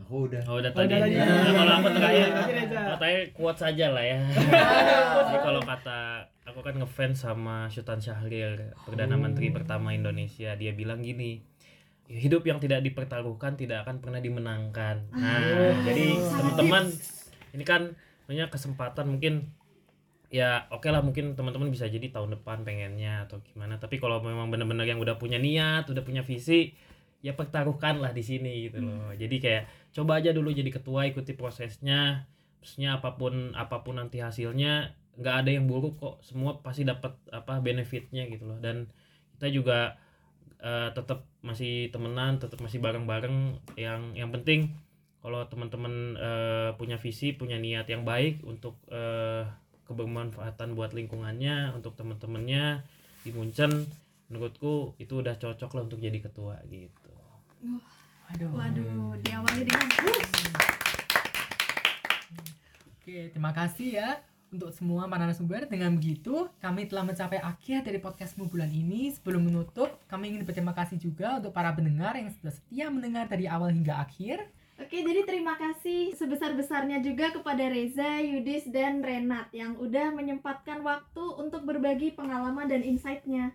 Aku udah. Oh udah Oh, tadi. udah. Nah, kalau aku terakhir, kalau terakhir kuat saja lah ya. Jadi kalau kata aku kan ngefans sama Sultan Syahrir, perdana menteri pertama Indonesia, dia bilang gini. Hidup yang tidak dipertaruhkan tidak akan pernah dimenangkan. Nah, jadi teman-teman ini kan punya kesempatan mungkin ya oke lah mungkin teman-teman bisa jadi tahun depan pengennya atau gimana. Tapi kalau memang benar-benar yang udah punya niat udah punya visi ya pertaruhkan lah di sini gitu loh. Jadi kayak coba aja dulu jadi ketua ikuti prosesnya. Terusnya apa pun apa pun nanti hasilnya nggak ada yang buruk kok. Semua pasti dapat apa benefitnya gitu loh. Dan kita juga eh, tetap masih temenan tetap masih bareng-bareng. Yang yang penting kalau teman-teman eh, punya visi punya niat yang baik untuk eh, kebermanfaatan buat lingkungannya untuk teman-temannya di Munchen menurutku itu udah cocok lah untuk jadi ketua gitu Aduh. Waduh, diawali dengan Oke, terima kasih ya untuk semua para narasumber. Dengan begitu, kami telah mencapai akhir dari podcastmu bulan ini. Sebelum menutup, kami ingin berterima kasih juga untuk para pendengar yang sudah setia mendengar dari awal hingga akhir. Oke, jadi terima kasih sebesar-besarnya juga kepada Reza, Yudis, dan Renat yang udah menyempatkan waktu untuk berbagi pengalaman dan insight-nya.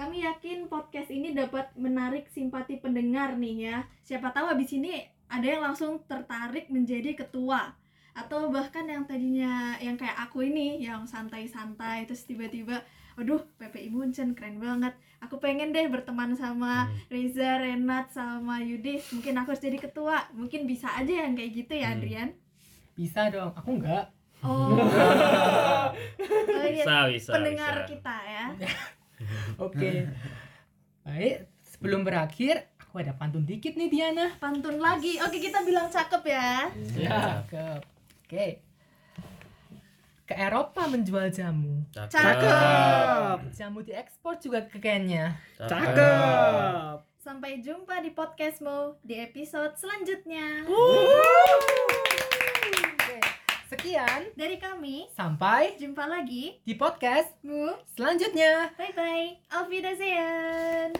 Kami yakin podcast ini dapat menarik simpati pendengar nih ya. Siapa tahu habis ini ada yang langsung tertarik menjadi ketua. Atau bahkan yang tadinya yang kayak aku ini yang santai-santai terus tiba-tiba aduh PPI Munchen keren banget. Aku pengen deh berteman sama Hmm. Reza, Renat, sama Yudis mungkin aku harus jadi ketua mungkin bisa aja yang kayak gitu ya Hmm. Adrian Bisa dong, aku enggak. oh, Oh, iya. bisa bisa pendengar bisa. kita ya Oke. Baik, sebelum berakhir, aku ada pantun dikit nih Diana. pantun lagi oke kita bilang cakep ya Cakep. Oke. Ke Eropa menjual jamu. Cakep. Jamu diekspor juga ke Kenya. cakep sampai jumpa di podcastmu di episode selanjutnya Oke. Sekian, dari kami sampai jumpa lagi di podcast mu selanjutnya. bye bye auf wiedersehen